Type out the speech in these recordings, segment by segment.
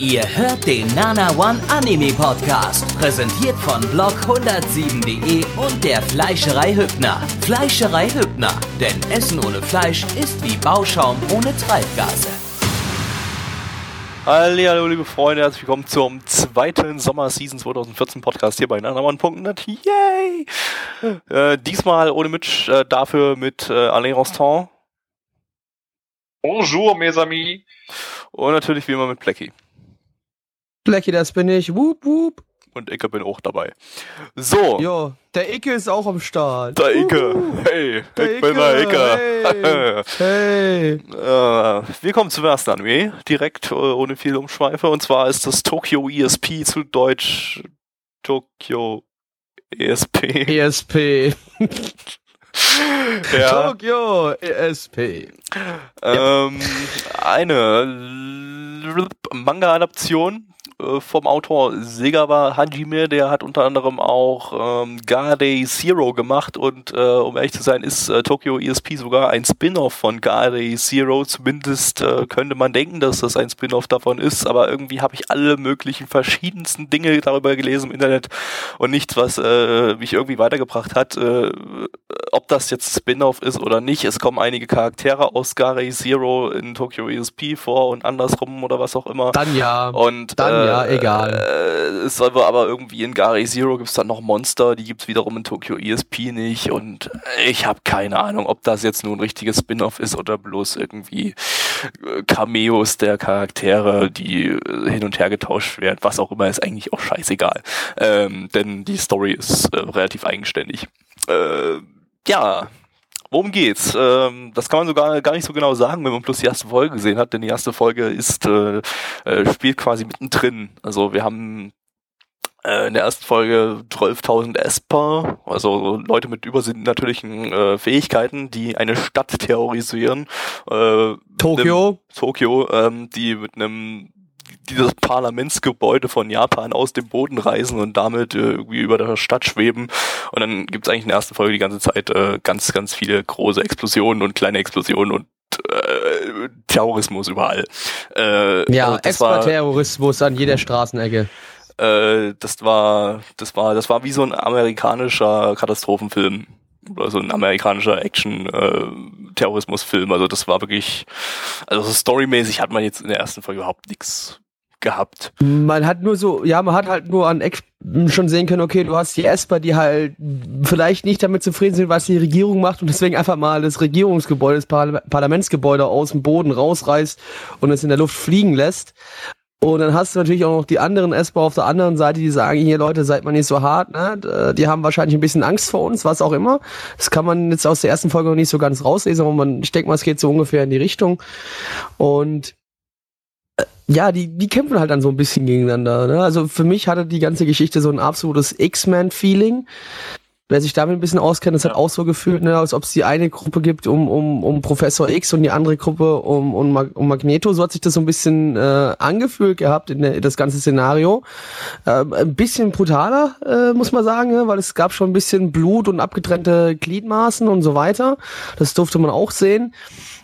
Ihr hört den Nana One Anime Podcast, präsentiert von blog107.de und der Fleischerei Hübner. Fleischerei Hübner, denn Essen ohne Fleisch ist wie Bauschaum ohne Treibgase. Hallo, liebe Freunde, herzlich willkommen zum zweiten Sommer-Season 2014 Podcast hier bei nanaone.net. Yay! Äh, diesmal ohne Mitch, äh, dafür mit äh, Alain Rostand. Bonjour, mes amis. Und natürlich wie immer mit Blackie. Blackie, das bin ich. Wup, wup. Und Icke bin auch dabei. So. Jo, der Icke ist auch am Start. Der Icke. Hey, Der ich bin der Icke. Hey. hey. Äh, wir kommen zum ersten Anime, direkt äh, ohne viel Umschweife. Und zwar ist das Tokyo ESP zu Deutsch Tokyo ESP. ESP. ja. Tokyo ESP. Ähm, eine L- Manga-Adaption vom Autor Segawa Hajime, der hat unter anderem auch ähm, Gade Zero gemacht und äh, um ehrlich zu sein, ist äh, Tokyo ESP sogar ein Spin-off von Gade Zero. Zumindest äh, könnte man denken, dass das ein Spin-off davon ist, aber irgendwie habe ich alle möglichen verschiedensten Dinge darüber gelesen im Internet und nichts, was äh, mich irgendwie weitergebracht hat. Äh, ob das jetzt Spin-off ist oder nicht, es kommen einige Charaktere aus Gare Zero in Tokyo ESP vor und andersrum oder was auch immer. Dann ja. Und Dann äh, ja, egal. Äh, es soll wohl aber irgendwie in Gare Zero gibt es dann noch Monster, die gibt es wiederum in Tokyo ESP nicht. Und ich habe keine Ahnung, ob das jetzt nur ein richtiges Spin-off ist oder bloß irgendwie äh, Cameos der Charaktere, die äh, hin und her getauscht werden. Was auch immer, ist eigentlich auch scheißegal. Ähm, denn die Story ist äh, relativ eigenständig. Äh, ja, Worum geht's? Ähm, das kann man sogar gar nicht so genau sagen, wenn man bloß die erste Folge gesehen hat, denn die erste Folge ist äh, äh, spielt quasi mittendrin. Also wir haben äh, in der ersten Folge 12.000 Esper, also Leute mit übersinnatürlichen äh, Fähigkeiten, die eine Stadt terrorisieren. Äh, Tokio. Tokio, ähm, die mit einem dieses Parlamentsgebäude von Japan aus dem Boden reißen und damit äh, irgendwie über der Stadt schweben. Und dann gibt's eigentlich in der ersten Folge die ganze Zeit äh, ganz, ganz viele große Explosionen und kleine Explosionen und äh, Terrorismus überall. Äh, Ja, also das war- Extra-Terrorismus an jeder Straßenecke. äh, das war, das war, das war wie so ein amerikanischer Katastrophenfilm oder so ein amerikanischer Action-Terrorismusfilm. also das war wirklich, also so storymäßig hat man jetzt in der ersten Folge überhaupt nichts gehabt. Man hat nur so, ja, man hat halt nur an Ex schon sehen können, okay, du hast die Esper, die halt vielleicht nicht damit zufrieden sind, was die Regierung macht und deswegen einfach mal das Regierungsgebäude, das Parla Parlamentsgebäude aus dem Boden rausreißt und es in der Luft fliegen lässt. Und dann hast du natürlich auch noch die anderen Esper auf der anderen Seite, die sagen, hier Leute, seid mal nicht so hart, ne? Die haben wahrscheinlich ein bisschen Angst vor uns, was auch immer. Das kann man jetzt aus der ersten Folge noch nicht so ganz rauslesen, aber man, ich denke mal, es geht so ungefähr in die Richtung. Und ja, die, die kämpfen halt dann so ein bisschen gegeneinander. Ne? Also für mich hatte die ganze Geschichte so ein absolutes X-Men-Feeling. Wer sich damit ein bisschen auskennt, das hat auch so gefühlt, ne, als ob es die eine Gruppe gibt um, um, um Professor X und die andere Gruppe um, um, um Magneto. So hat sich das so ein bisschen äh, angefühlt gehabt in der, das ganze Szenario. Ähm, ein bisschen brutaler, äh, muss man sagen, ne, weil es gab schon ein bisschen Blut und abgetrennte Gliedmaßen und so weiter. Das durfte man auch sehen.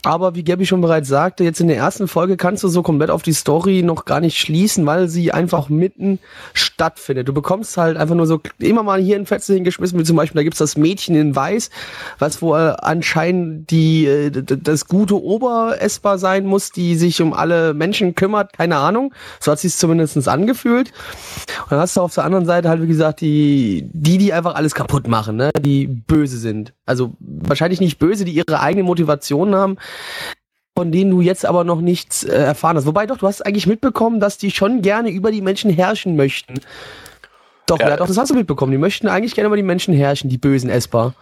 Aber wie Gabby schon bereits sagte, jetzt in der ersten Folge kannst du so komplett auf die Story noch gar nicht schließen, weil sie einfach mitten stattfindet. Du bekommst halt einfach nur so immer mal hier ein Fetze hingeschmissen, wie zum Beispiel, da gibt's das Mädchen in Weiß, was wohl anscheinend die, äh, das gute Ober-Esper sein muss, die sich um alle Menschen kümmert, keine Ahnung. So hat sich's zumindest angefühlt. Und dann hast du auf der anderen Seite halt, wie gesagt, die, die, die einfach alles kaputt machen, ne? die böse sind. Also wahrscheinlich nicht böse, die ihre eigene Motivation haben, von denen du jetzt aber noch nichts äh, erfahren hast. Wobei doch, du hast eigentlich mitbekommen, dass die schon gerne über die Menschen herrschen möchten. Doch, Ja. ja, doch, das hast du mitbekommen. Die möchten eigentlich gerne über die Menschen herrschen, die bösen Esper.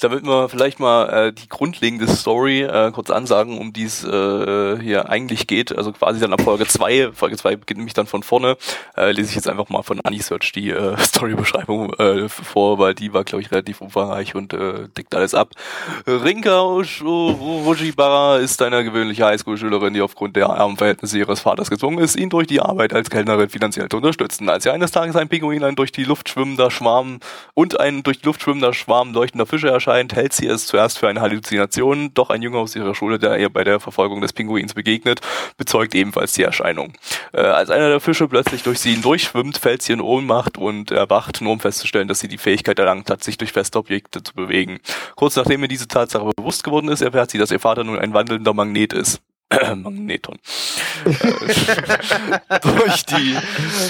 Damit wir vielleicht mal äh, die grundlegende Story äh, kurz ansagen, um die es äh, hier eigentlich geht. Also quasi dann ab Folge 2. Folge 2 beginnt nämlich dann von vorne. Äh, lese ich jetzt einfach mal von Anisearch die äh, Storybeschreibung äh, vor, weil die war, glaube ich, relativ umfangreich und äh, deckt alles ab. Rinka Ujibara ist eine gewöhnliche Highschool-Schülerin, die aufgrund der armen Verhältnisse ihres Vaters gezwungen ist, ihn durch die Arbeit als Kellnerin finanziell zu unterstützen. Als sie eines Tages ein Pinguin, ein durch die Luft schwimmender Schwarm und ein durch die Luft schwimmender Schwarm leuchtender Fische erscheint, erscheint, hält sie es zuerst für eine Halluzination, doch ein Junge aus ihrer Schule, der ihr bei der Verfolgung des Pinguins begegnet, bezeugt ebenfalls die Erscheinung. Äh, als einer der Fische plötzlich durch sie hindurchschwimmt, fällt sie in Ohnmacht und erwacht, nur um festzustellen, dass sie die Fähigkeit erlangt hat, sich durch feste Objekte zu bewegen. Kurz nachdem ihr diese Tatsache bewusst geworden ist, erfährt sie, dass ihr Vater nun ein wandelnder Magnet ist. Magneton. Durch die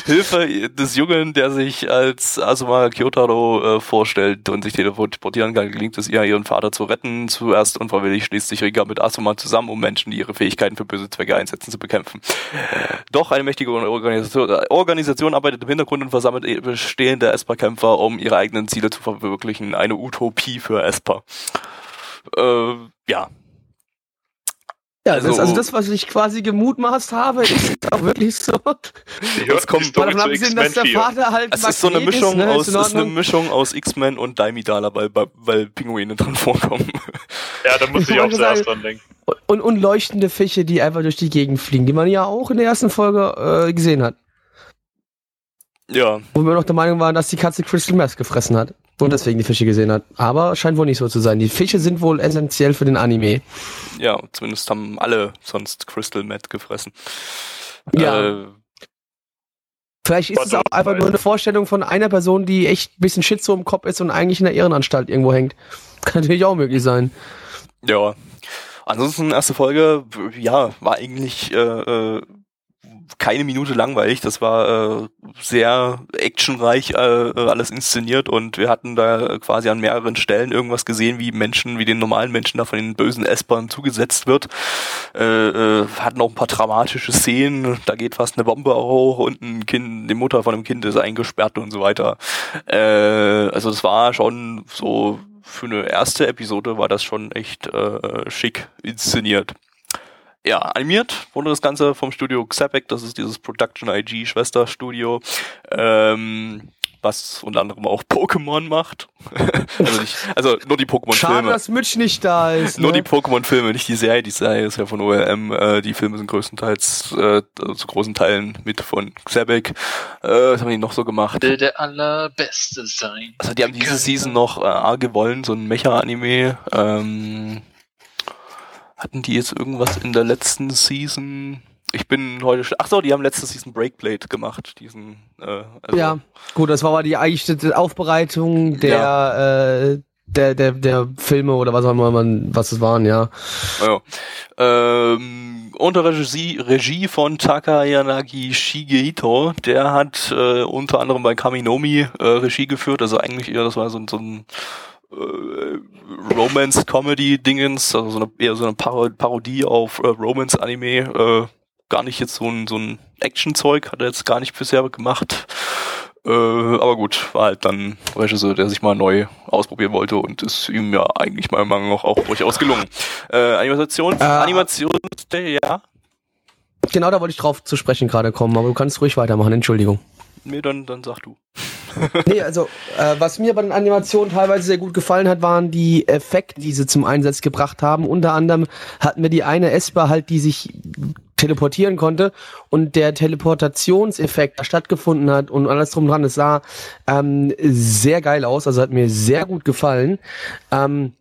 Hilfe des Jungen, der sich als Asuma Kyotaro äh, vorstellt und sich teleportieren kann, gelingt es ihr, ihren Vater zu retten. Zuerst unfreiwillig schließt sich Rika mit Asuma zusammen, um Menschen, die ihre Fähigkeiten für böse Zwecke einsetzen, zu bekämpfen. Doch eine mächtige Organisation, äh, Organisation arbeitet im Hintergrund und versammelt e-, bestehende Esper-Kämpfer, um ihre eigenen Ziele zu verwirklichen. Eine Utopie für Esper. Äh, ja, ja, also, das, also das, was ich quasi gemutmaßt habe, ist auch wirklich so. Das kommt davon abgesehen, dass der Vater halt es ist so eine Mischung ist, ne? aus, ist, ist eine Mischung aus X-Men und Daimidala, weil, weil Pinguine dran vorkommen. Ja, da muss ich auch zuerst dran denken. Und, und leuchtende Fische, die einfach durch die Gegend fliegen, die man ja auch in der ersten Folge äh, gesehen hat. Ja. Wo wir noch der Meinung waren, dass die Katze Crystal Meth gefressen hat und deswegen die Fische gesehen hat. Aber scheint wohl nicht so zu sein. Die Fische sind wohl essentiell für den Anime. Ja, zumindest haben alle sonst Crystal Meth gefressen. Ja. Äh, Vielleicht ist es auch einfach nur eine Vorstellung von einer Person, die echt ein bisschen Shit so im Kopf ist und eigentlich in der Ehrenanstalt irgendwo hängt. Kann natürlich auch möglich sein. Ja. Ansonsten, erste Folge, ja, war eigentlich äh, äh keine Minute langweilig. Das war äh, sehr actionreich äh, alles inszeniert und wir hatten da quasi an mehreren Stellen irgendwas gesehen, wie Menschen, wie den normalen Menschen da von den bösen Espern zugesetzt wird. Äh, äh, hatten auch ein paar dramatische Szenen. Da geht fast eine Bombe hoch und ein Kind, die Mutter von einem Kind ist eingesperrt und so weiter. Äh, also das war schon so für eine erste Episode war das schon echt äh, schick inszeniert ja, animiert wurde das Ganze vom Studio Xapec, das ist dieses Production IG Schwesterstudio, ähm, was unter anderem auch Pokémon macht. also, nicht, also nur die Pokémon-Filme. Schade, dass Mitch nicht da ist. Nur ne? die Pokémon-Filme, nicht die Serie. Die Serie ist ja von OLM. Äh, die Filme sind größtenteils, äh, also zu großen Teilen mit von Xabec. Äh, was haben die noch so gemacht? Der, der allerbeste sein. Also die haben diese Season noch äh, arg gewollen, so ein Mecha-Anime. Ähm, hatten die jetzt irgendwas in der letzten Season? Ich bin heute. Ach so, die haben letzte Season Breakblade gemacht. Diesen. Äh, also ja, gut, das war aber die eigentliche Aufbereitung der. Ja. Äh, der, der, der Filme oder was auch immer man, was es waren, ja. ja. Ähm, unter Regie, Regie von Takayanagi Shigehito, der hat äh, unter anderem bei Kaminomi äh, Regie geführt, also eigentlich eher, das war so, so ein äh, Romance-Comedy-Dingens, also so eine, eher so eine Parodie auf äh, Romance-Anime. Äh, gar nicht jetzt so ein, so ein Action-Zeug, hat er jetzt gar nicht bisher gemacht. Äh, aber gut, war halt dann Regisseur, der sich mal neu ausprobieren wollte und ist ihm ja eigentlich meiner Meinung nach auch durchaus gelungen. Äh, Animation, äh, Animation, ja. Genau, da wollte ich drauf zu sprechen gerade kommen, aber du kannst ruhig weitermachen, Entschuldigung. Nee, dann, dann sag du. Nee, also äh, was mir bei den Animationen teilweise sehr gut gefallen hat, waren die Effekte, die sie zum Einsatz gebracht haben. Unter anderem hatten wir die eine Esper halt, die sich teleportieren konnte und der Teleportationseffekt, stattgefunden hat und alles drum dran, es sah ähm, sehr geil aus, also hat mir sehr gut gefallen. Ähm,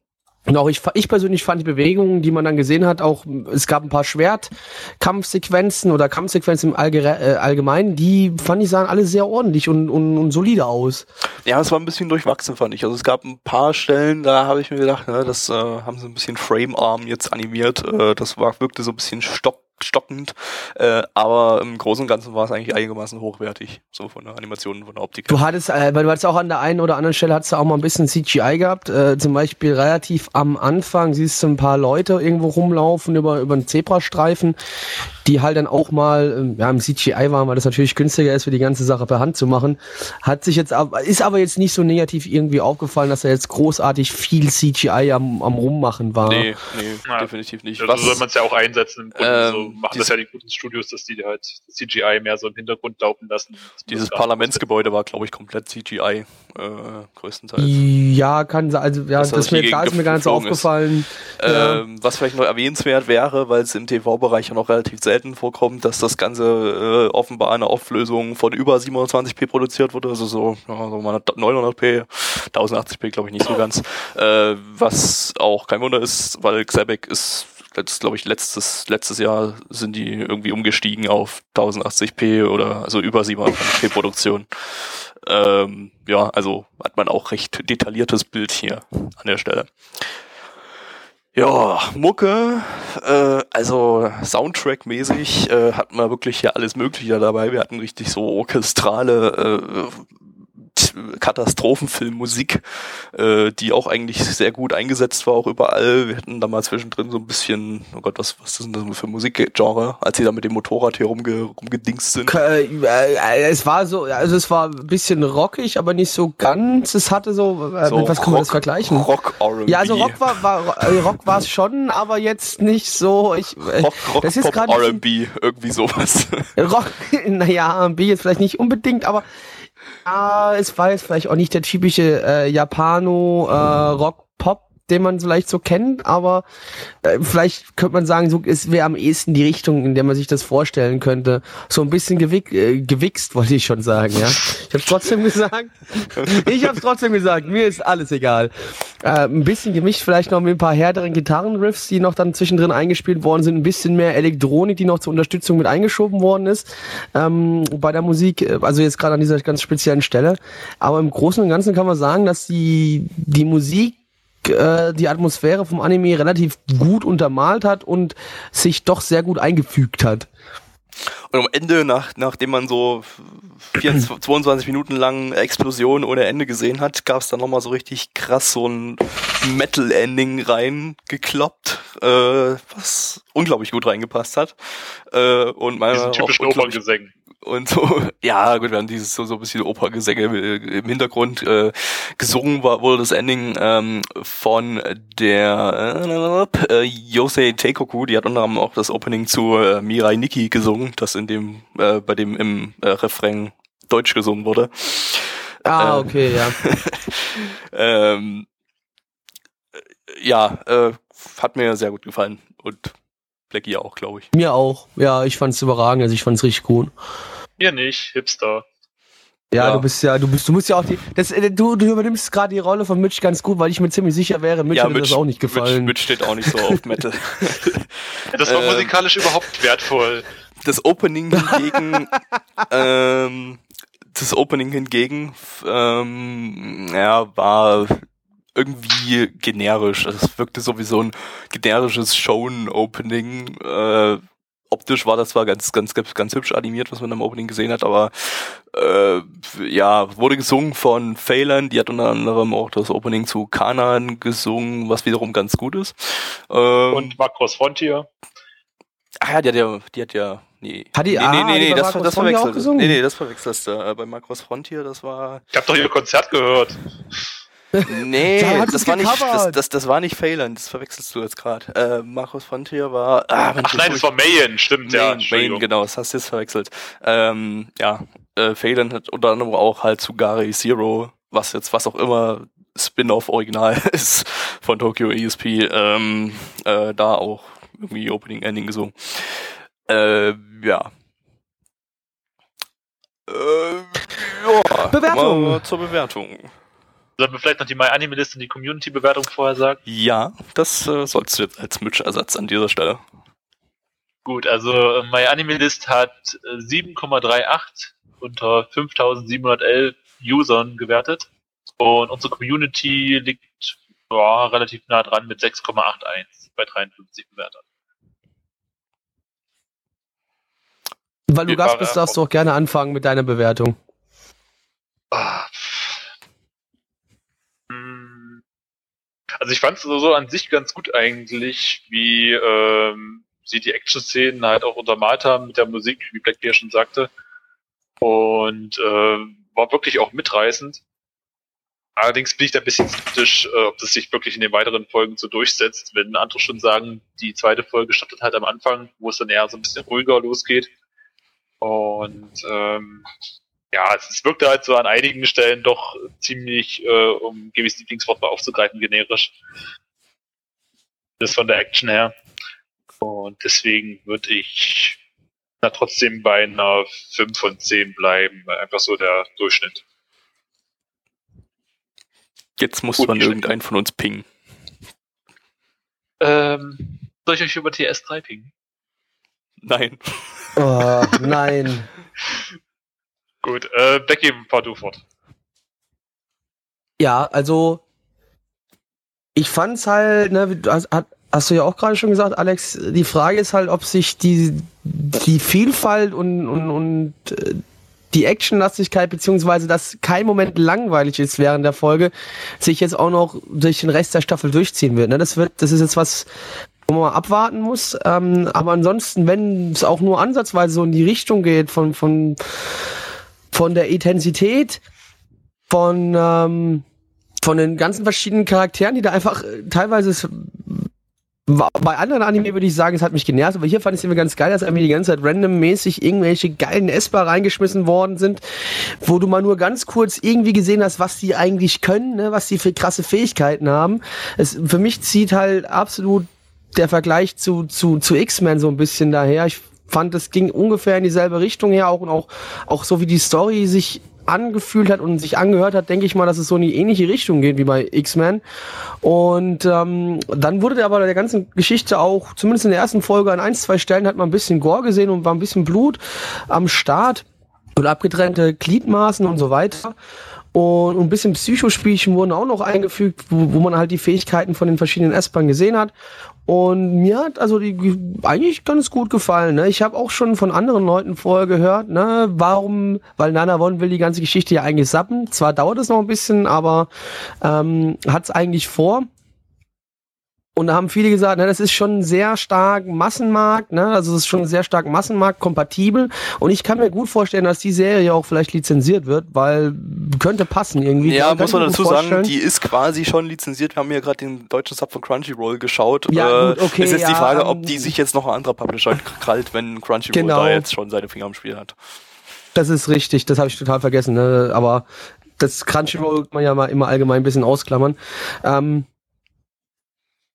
und ich, ich persönlich fand die Bewegungen, die man dann gesehen hat, auch es gab ein paar Schwertkampfsequenzen oder Kampfsequenzen im Allge äh, Allgemeinen, die fand ich sahen alle sehr ordentlich und, und, und solide aus. Ja, es war ein bisschen durchwachsen, fand ich. Also es gab ein paar Stellen, da habe ich mir gedacht, ne, das äh, haben sie ein bisschen Framearm jetzt animiert. Äh, das war, wirkte so ein bisschen stock stockend, äh, aber im Großen und Ganzen war es eigentlich einigermaßen hochwertig, so von der Animation, von der Optik. Du hattest, äh, weil du hattest auch an der einen oder anderen Stelle hattest du auch mal ein bisschen CGI gehabt, äh, zum Beispiel relativ am Anfang siehst du ein paar Leute irgendwo rumlaufen über, über einen Zebrastreifen, die halt dann auch mal, ähm, ja, im CGI waren, weil das natürlich günstiger ist, für die ganze Sache per Hand zu machen. Hat sich jetzt, ist aber jetzt nicht so negativ irgendwie aufgefallen, dass da jetzt großartig viel CGI am, am Rummachen war. Nee, nee, ja, definitiv nicht. Also soll man es ja auch einsetzen im Grunde. Ähm, so machen das ja die guten Studios, dass die halt CGI mehr so im Hintergrund laufen lassen. Dieses Parlamentsgebäude war, glaube ich, komplett CGI, äh, größtenteils. Ja, kann sein, also, ja, das, das mir, da ist mir gar nicht so aufgefallen. Ähm, ja. Was vielleicht noch erwähnenswert wäre, weil es im TV-Bereich ja noch relativ selten selten vorkommt, dass das Ganze äh, offenbar eine Auflösung von über 720p produziert wurde, also so, ja, so 900p, 1080p glaube ich nicht so ganz, äh, was auch kein Wunder ist, weil Xebec ist jetzt glaube ich letztes letztes Jahr sind die irgendwie umgestiegen auf 1080p oder also über 720p Produktion. Ähm, ja, also hat man auch recht detailliertes Bild hier an der Stelle. Ja, Mucke, äh, also Soundtrack-mäßig äh, hatten wir wirklich hier alles Mögliche dabei. Wir hatten richtig so orchestrale äh, Katastrophenfilmmusik, äh, die auch eigentlich sehr gut eingesetzt war, auch überall. Wir hatten da mal zwischendrin so ein bisschen, oh Gott, was, was ist denn das für Musikgenre, als sie da mit dem Motorrad hier rumge, rumgedingst sind? Äh, es war so, also es war ein bisschen rockig, aber nicht so ganz. Es hatte so, äh, so mit was kann man das vergleichen? Rock R&B. Ja, also Rock war, war äh, Rock war es schon, aber jetzt nicht so. Ich, äh, Rock, Rock, das ist Pop, R&B, irgendwie sowas. Rock, naja, R&B jetzt vielleicht nicht unbedingt, aber ja, es war jetzt vielleicht auch nicht der typische äh, Japano äh, den man vielleicht so kennt, aber äh, vielleicht könnte man sagen, so es wäre am ehesten die Richtung, in der man sich das vorstellen könnte. So ein bisschen gewick, äh, gewichst, wollte ich schon sagen, ja. Ich habe trotzdem gesagt. ich habe trotzdem gesagt, mir ist alles egal. Äh, ein bisschen gemischt, vielleicht noch mit ein paar härteren Gitarrenriffs, die noch dann zwischendrin eingespielt worden sind, ein bisschen mehr Elektronik, die noch zur Unterstützung mit eingeschoben worden ist ähm, bei der Musik, äh, also jetzt gerade an dieser ganz speziellen Stelle. Aber im Großen und Ganzen kann man sagen, dass die, die Musik äh, die Atmosphäre vom Anime relativ gut untermalt hat und sich doch sehr gut eingefügt hat. Und am Ende, nach, nachdem man so 24, 22 Minuten lang Explosion ohne Ende gesehen hat, gab es dann nochmal so richtig krass so ein Metal-Ending reingekloppt, äh, was unglaublich gut reingepasst hat. Äh, und meiner typischen Operngesängen und so. Ja, gut, wir haben dieses so, so ein bisschen Opergesänge im Hintergrund äh, gesungen, war, wurde das Ending ähm, von der äh, Yosei Teikoku, die hat unter anderem auch das Opening zu äh, Mirai Nikki gesungen, das in dem, äh, bei dem im äh, Refrain Deutsch gesungen wurde. Ah, ähm, okay, ja. ähm, ja, äh, hat mir sehr gut gefallen und Blackie auch, glaube ich. Mir auch. Ja, ich fand es überragend, also ich fand es richtig gut. Mir nicht, Hipster. Ja, ja, du bist ja, du bist, du musst ja auch die, das, äh, du, du übernimmst gerade die Rolle von Mitch ganz gut, weil ich mir ziemlich sicher wäre, Mitch ja, hätte Mitch, das auch nicht gefallen. Mitch, Mitch steht auch nicht so auf Metal. das war ähm, musikalisch überhaupt wertvoll. Das Opening hingegen, ähm, das Opening hingegen, ähm, ja, war irgendwie generisch. Es wirkte sowieso ein generisches Shown-Opening. Äh, optisch war das zwar ganz, ganz, ganz, ganz hübsch animiert, was man im Opening gesehen hat, aber äh, ja, wurde gesungen von Phelan, die hat unter anderem auch das Opening zu Kanan gesungen, was wiederum ganz gut ist. Ähm, Und Macross Frontier. Ach ja, die hat ja, die hat ja, nee. Hat die, nee, ah, nee, nee, nee, das, das verwechselt. Nee, nee, das verwechselst du. Äh, bei Macross Frontier, das war. Ich hab doch ihr Konzert gehört. Nee, das war, nicht, das, das, das war nicht Phelan, das verwechselst du jetzt gerade. Äh, Markus Frontier war. Ah, Ach nein, das war Mayen, stimmt, Mayen, ja. Mayen, genau, das hast du jetzt verwechselt. Ähm, ja, äh, Phelan hat unter anderem auch halt zu Gary Zero, was jetzt, was auch immer Spin-off Original ist von Tokyo ESP, ähm, äh, da auch irgendwie Opening Ending gesungen. Äh, ja. Äh, ja. Bewertung. Zur Bewertung. Sollen wir vielleicht noch die MyAnimeList und die Community-Bewertung vorher sagen? Ja, das äh, sollst du jetzt als Mitch-Ersatz an dieser Stelle. Gut, also äh, MyAnimeList hat 7,38 äh, unter 5711 Usern gewertet. Und unsere Community liegt ja, relativ nah dran mit 6,81 bei 53 Bewertern. Weil du Gast bist, darfst du auch gerne anfangen mit deiner Bewertung. Ah, Also ich fand es so an sich ganz gut eigentlich, wie ähm, sie die Action-Szenen halt auch untermalt haben mit der Musik, wie Black Bear schon sagte. Und äh, war wirklich auch mitreißend. Allerdings bin ich da ein bisschen skeptisch, äh, ob das sich wirklich in den weiteren Folgen so durchsetzt, wenn andere schon sagen, die zweite Folge startet halt am Anfang, wo es dann eher so ein bisschen ruhiger losgeht. Und ähm, ja, es wirkte halt so an einigen Stellen doch ziemlich, äh, um Gabys Lieblingswort mal aufzugreifen, generisch. Das von der Action her. Und deswegen würde ich na, trotzdem bei einer 5 von 10 bleiben. Einfach so der Durchschnitt. Jetzt muss Gut, man irgendeinen von uns pingen. Ähm, soll ich euch über TS3 pingen? Nein. Oh, nein. Gut, äh, Becky, fahr du fort. Ja, also ich fand's halt, ne, hast, hast du ja auch gerade schon gesagt, Alex, die Frage ist halt, ob sich die, die Vielfalt und, und, und äh, die Actionlastigkeit, beziehungsweise dass kein Moment langweilig ist während der Folge, sich jetzt auch noch durch den Rest der Staffel durchziehen wird. Ne? Das wird, das ist jetzt was, wo man mal abwarten muss. Ähm, aber ansonsten, wenn es auch nur ansatzweise so in die Richtung geht von, von, von der Intensität, von, ähm, von den ganzen verschiedenen Charakteren, die da einfach äh, teilweise ist, bei anderen Anime würde ich sagen, es hat mich genervt, aber hier fand ich es immer ganz geil, dass irgendwie die ganze Zeit randommäßig irgendwelche geilen Esper reingeschmissen worden sind, wo du mal nur ganz kurz irgendwie gesehen hast, was die eigentlich können, ne, was die für krasse Fähigkeiten haben. Es, für mich zieht halt absolut der Vergleich zu, zu, zu X-Men so ein bisschen daher. Ich fand, es ging ungefähr in dieselbe Richtung her, auch und auch, auch so wie die Story sich angefühlt hat und sich angehört hat, denke ich mal, dass es so in die ähnliche Richtung geht wie bei X-Men. Und ähm, dann wurde aber der ganzen Geschichte auch, zumindest in der ersten Folge, an ein, zwei Stellen hat man ein bisschen Gore gesehen und war ein bisschen Blut am Start und abgetrennte Gliedmaßen und so weiter. Und ein bisschen Psychospielchen wurden auch noch eingefügt, wo, wo man halt die Fähigkeiten von den verschiedenen S-Bahnen gesehen hat. Und mir hat also die ge- eigentlich ganz gut gefallen. Ne? Ich habe auch schon von anderen Leuten vorher gehört, ne, warum, weil Nana One will die ganze Geschichte ja eigentlich sappen. Zwar dauert es noch ein bisschen, aber ähm, hat es eigentlich vor. Und da haben viele gesagt, ne, das ist schon sehr stark Massenmarkt, ne? Also es ist schon sehr stark Massenmarkt kompatibel. Und ich kann mir gut vorstellen, dass die Serie auch vielleicht lizenziert wird, weil könnte passen irgendwie. Ja, muss man dazu sagen, vorstellen. die ist quasi schon lizenziert. Wir haben ja gerade den deutschen Sub von Crunchyroll geschaut. Ja, Äh, gut, okay, ist jetzt die ja, Frage, ähm, ob die sich jetzt noch ein anderer Publisher krallt, wenn Crunchyroll Genau. da jetzt schon seine Finger im Spiel hat. Das ist richtig, das habe ich total vergessen, ne? aber das Crunchyroll kann man ja mal immer allgemein ein bisschen ausklammern. Ähm,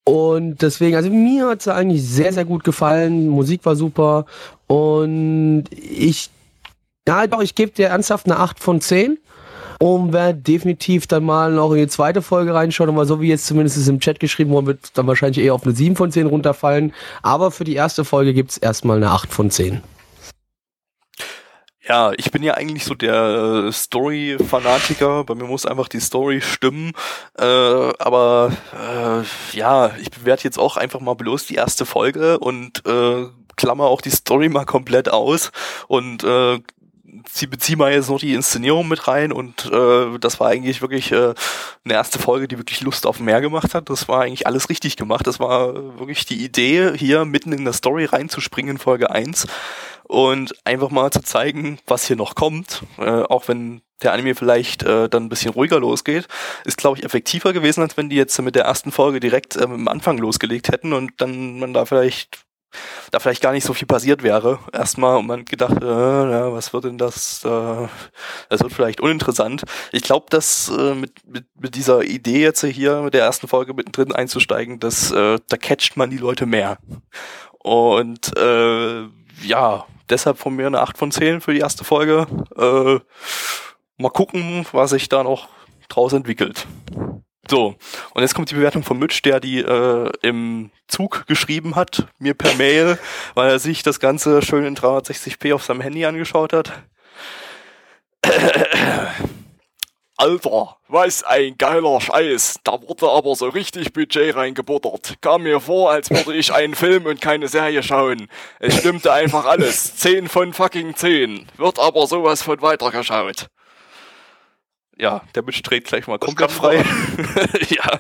und deswegen, also mir hat es eigentlich sehr, sehr gut gefallen. Musik war super. Und ich, ja, doch, ich gebe dir ernsthaft eine 8 von 10. Und werde definitiv dann mal noch in die zweite Folge reinschauen. Aber so wie jetzt zumindest im Chat geschrieben worden wird, dann wahrscheinlich eher auf eine 7 von 10 runterfallen. Aber für die erste Folge gibt's erstmal eine 8 von 10. Ja, ich bin ja eigentlich so der äh, Story-Fanatiker. Bei mir muss einfach die Story stimmen. Äh, aber äh, ja, ich bewerte jetzt auch einfach mal bloß die erste Folge und äh, klammer auch die Story mal komplett aus und äh, sie beziehe mal jetzt noch die Inszenierung mit rein und äh, das war eigentlich wirklich äh, eine erste Folge, die wirklich Lust auf mehr gemacht hat. Das war eigentlich alles richtig gemacht. Das war wirklich die Idee, hier mitten in der Story reinzuspringen in Folge 1 und einfach mal zu zeigen, was hier noch kommt, äh, auch wenn der Anime vielleicht äh, dann ein bisschen ruhiger losgeht, ist glaube ich effektiver gewesen, als wenn die jetzt mit der ersten Folge direkt ähm, am Anfang losgelegt hätten und dann man da vielleicht da vielleicht gar nicht so viel passiert wäre. Erstmal und man gedacht, äh, ja, was wird denn das? Äh, das wird vielleicht uninteressant. Ich glaube, dass äh, mit, mit, mit dieser Idee jetzt hier mit der ersten Folge mittendrin einzusteigen, dass äh, da catcht man die Leute mehr. Und äh, ja, deshalb von mir eine 8 von 10 für die erste Folge. Äh, mal gucken, was sich da noch draus entwickelt. So, und jetzt kommt die Bewertung von Mitch, der die äh, im Zug geschrieben hat, mir per Mail, weil er sich das Ganze schön in 360p auf seinem Handy angeschaut hat. Alter, was ein geiler Scheiß. Da wurde aber so richtig Budget reingebuttert. Kam mir vor, als würde ich einen Film und keine Serie schauen. Es stimmte einfach alles. 10 von fucking 10. Wird aber sowas von weitergeschaut. Ja, der Mitch dreht gleich mal komplett frei. ja,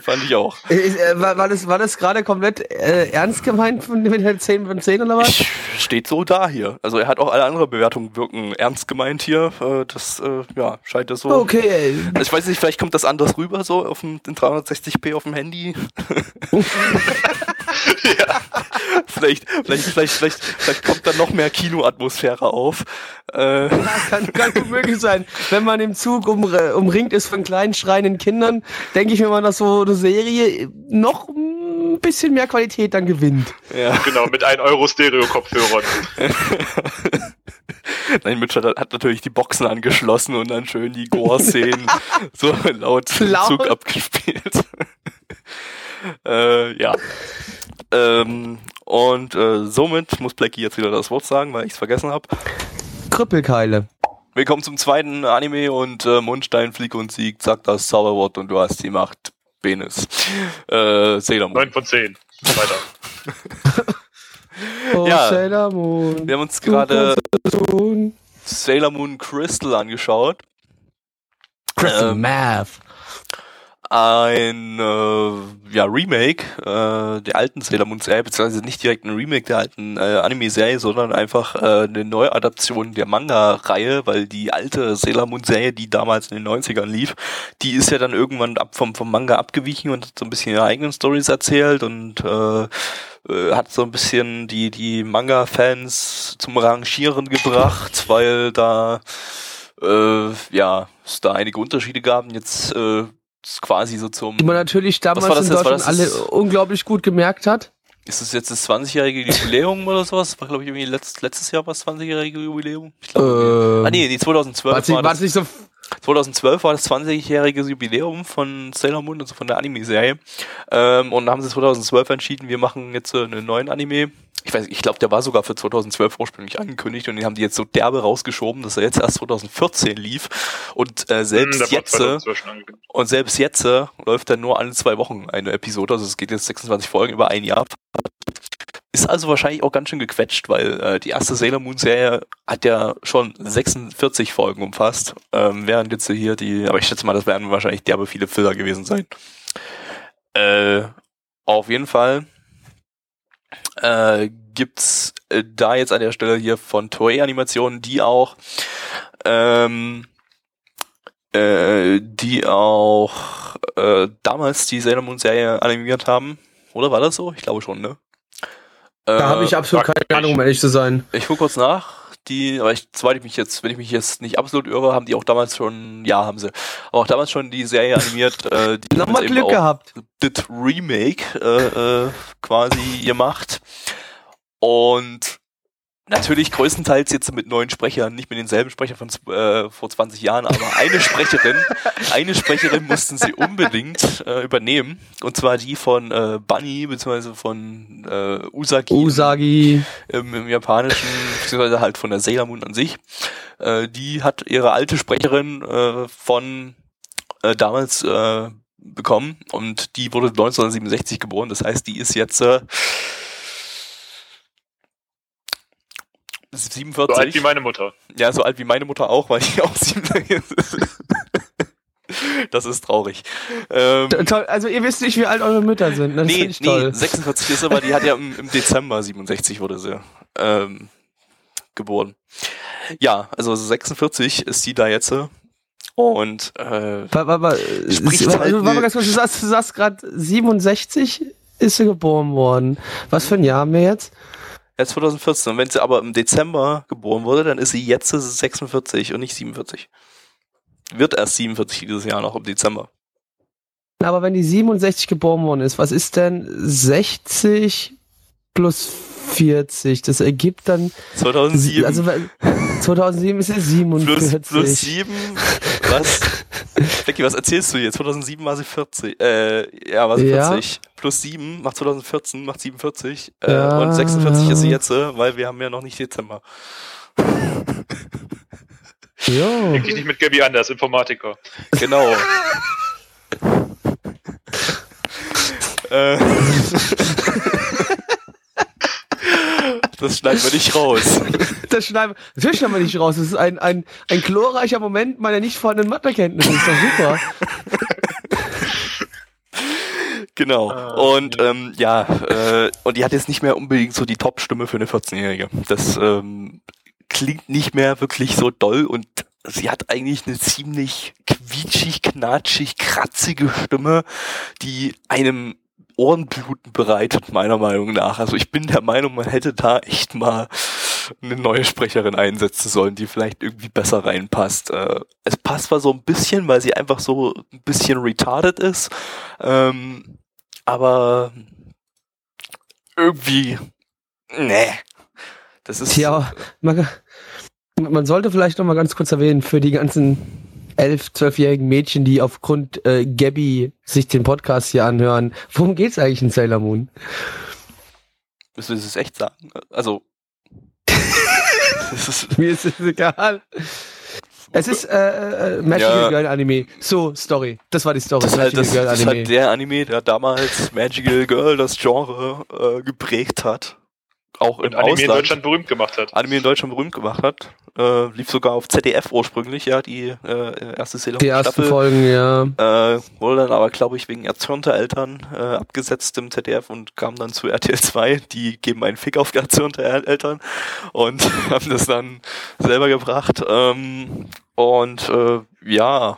fand ich auch. Ist, äh, war, war das, war das gerade komplett äh, ernst gemeint von mit der 10 von 10 oder was? Ich, steht so da hier. Also er hat auch alle andere Bewertungen wirken ernst gemeint hier. Äh, Das äh, ja, scheint das so. Okay. Also ich weiß nicht, vielleicht kommt das anders rüber, so auf dem in 360p auf dem Handy. vielleicht, vielleicht, vielleicht, vielleicht, vielleicht kommt dann noch mehr Kinoatmosphäre auf. Äh, Ja, kann, kann gut möglich sein. Wenn man im Zug umre- umringt ist von kleinen schreienden Kindern, denke ich mir mal, dass so eine Serie noch ein bisschen mehr Qualität dann gewinnt. Ja. Genau, mit 1 Euro Stereo-Kopfhörern. Nein, Mitch hat, hat natürlich die Boxen angeschlossen und dann schön die Gore-Szenen so laut im Laut. Zug abgespielt. äh, ja. Ähm, und äh, somit muss Blackie jetzt wieder das Wort sagen, weil ich es vergessen habe. Krüppelkeile. Willkommen zum zweiten Anime und äh, Mundstein, Flieg und Sieg, sagt das Zauberwort und du hast die Macht. Penis. Äh, Sailor Moon. 9 von 10. Weiter. Oh, Ja. Sailor Moon. Wir haben uns gerade. Sailor Moon Crystal angeschaut. Crystal Ähm, Math. Ein äh, ja, Remake äh, der alten Sailor Moon Serie, beziehungsweise nicht direkt ein Remake der alten äh, Anime-Serie, sondern einfach äh, eine Neuadaption der Manga-Reihe, weil die alte Sailor Moon Serie, die damals in den 90ern lief, die ist ja dann irgendwann ab vom, vom Manga abgewichen und hat so ein bisschen ihre eigenen Stories erzählt und äh, äh, hat so ein bisschen die, die Manga-Fans zum Rangieren gebracht, weil da äh, ja, es da einige Unterschiede gab. Und jetzt äh, quasi so zum. Die man natürlich damals war das in jetzt? War Deutschland das alle das- unglaublich gut gemerkt hat. Ist es jetzt das 20-jährige Jubiläum oder sowas? War, glaube ich, irgendwie letzt, letztes Jahr war das 20-jährige Jubiläum. Ich glaub, Ähm, ah, nee, nee, 2012 War es nicht, war war das, nicht so 2012 war das 20-jährige Jubiläum von Sailor Moon, also von der Anime-Serie. Ähm, und haben sie 2012 entschieden, wir machen jetzt äh, einen neuen Anime. Ich weiß, ich glaube, der war sogar für 2012 ursprünglich angekündigt und den haben die jetzt so derbe rausgeschoben, dass er jetzt erst 2014 lief. Und äh, selbst Hm, der war jetzt, äh, 2012 schon angekündigt. und selbst jetzt äh, läuft dann nur alle zwei Wochen eine Episode, also es geht jetzt 26 Folgen über ein Jahr. Ist also wahrscheinlich auch ganz schön gequetscht, weil äh, die erste Sailor Moon Serie hat ja schon 46 Folgen umfasst, ähm, während jetzt hier die, aber ich schätze mal, das werden wahrscheinlich derbe viele Filler gewesen sein. Äh, auf jeden Fall äh, gibt's äh, da jetzt an der Stelle hier von Toei Animationen, die auch ähm, äh, die auch äh, damals die Sailor Moon Serie animiert haben. Oder war das so? Ich glaube schon, ne? Da Äh, habe ich absolut keine. Ahnung, um ehrlich zu sein. ich gucke kurz nach. Die, aber ich, soweit ich mich jetzt, wenn ich mich jetzt nicht absolut irre, haben die auch damals schon, ja, haben sie, aber auch damals schon die Serie animiert, äh, die haben Nochmal Glück auch gehabt. das Remake äh, äh, quasi gemacht. Und natürlich größtenteils jetzt mit neuen Sprechern, nicht mit denselben Sprechern von äh, vor 20 Jahren, aber eine Sprecherin, eine Sprecherin mussten sie unbedingt äh, übernehmen. Und zwar die von äh, Bunny, beziehungsweise von äh, Usagi Usagi. im, im Japanischen, beziehungsweise halt von der Sailor Moon an sich. Äh, die hat ihre alte Sprecherin äh, von äh, damals äh, bekommen und die wurde 1967 geboren. Das heißt, die ist jetzt äh, So alt 47. wie meine Mutter. ja, so alt wie meine Mutter auch, weil ich auch 47 Das ist traurig. Ähm, Toll, also ihr wisst nicht, wie alt eure Mütter sind. Das nee, nee, toll. 46 ist aber, die hat ja im, im Dezember 67 wurde sie ähm, geboren. Ja, also 46 ist die da jetzt. äh, Und äh, Spricht Sie- halt ne- mal ganz kurz, du sagst, du sagst gerade 67 ist sie geboren worden. Was für ein Jahr haben wir jetzt? Ja, 2014. Und wenn sie aber im Dezember geboren wurde, dann ist sie jetzt 46 und nicht 47. Wird erst 47 dieses Jahr noch im Dezember. Aber wenn die 67 geboren worden ist, was ist denn 60 plus 40? Das ergibt dann 2007 Also weil- 2007 ist ja plus, 47. plus 7. Was? Becky, was erzählst du jetzt? 2007 war sie 40. Äh, ja, war sie Ja. 40. Plus 7 macht 2014, macht 47. Äh, Ja. Und 46 ist sie jetzt, äh, weil wir haben ja noch nicht Dezember. Jo. Denk ich nicht mit Gabby Anders, Informatiker. Genau. äh, das schneiden wir nicht raus. Das schneiden wir, natürlich schneiden wir nicht raus. Das ist ein, ein, ein glorreicher Moment meiner nicht vorhandenen Mathekenntnisse. Ist doch super. Genau. Ah, und ja. ähm, ja, äh, und die hat jetzt nicht mehr unbedingt so die Top-Stimme für eine 14-Jährige. Das ähm, klingt nicht mehr wirklich so doll und sie hat eigentlich eine ziemlich quietschig, knatschig, kratzige Stimme, die einem Ohrenbluten bereitet, meiner Meinung nach. Also ich bin der Meinung, man hätte da echt mal eine neue Sprecherin einsetzen sollen, die vielleicht irgendwie besser reinpasst. Äh, es passt zwar so ein bisschen, weil sie einfach so ein bisschen retarded ist, ähm, aber irgendwie, nee. Das ist. Ja, man, man sollte vielleicht noch mal ganz kurz erwähnen, für die ganzen elf, zwölfjährigen Mädchen, die aufgrund äh, Gabby sich den Podcast hier anhören. Worum geht's eigentlich in Sailor Moon? Müssen wir das echt sagen? Also. ist, Mir ist es egal. Es ist äh, äh, Magical ja. Girl Anime. So, Story. Das war die Story. Das ist, halt, das, das ist halt der Anime, der damals Magical Girl das Genre äh, geprägt hat auch und im Anime Ausland, in Deutschland berühmt gemacht hat. Anime in Deutschland berühmt gemacht hat. Äh, lief sogar auf ZDF ursprünglich, ja, die äh, erste Sailor Die ersten Staffel. Folgen, ja. Äh, wurde dann aber, glaube ich, wegen erzürnter Eltern äh, abgesetzt im ZDF und kam dann zu RTL 2. Die geben einen Fick auf die erzürnte Eltern und haben das dann selber gebracht. Ähm, und äh, ja,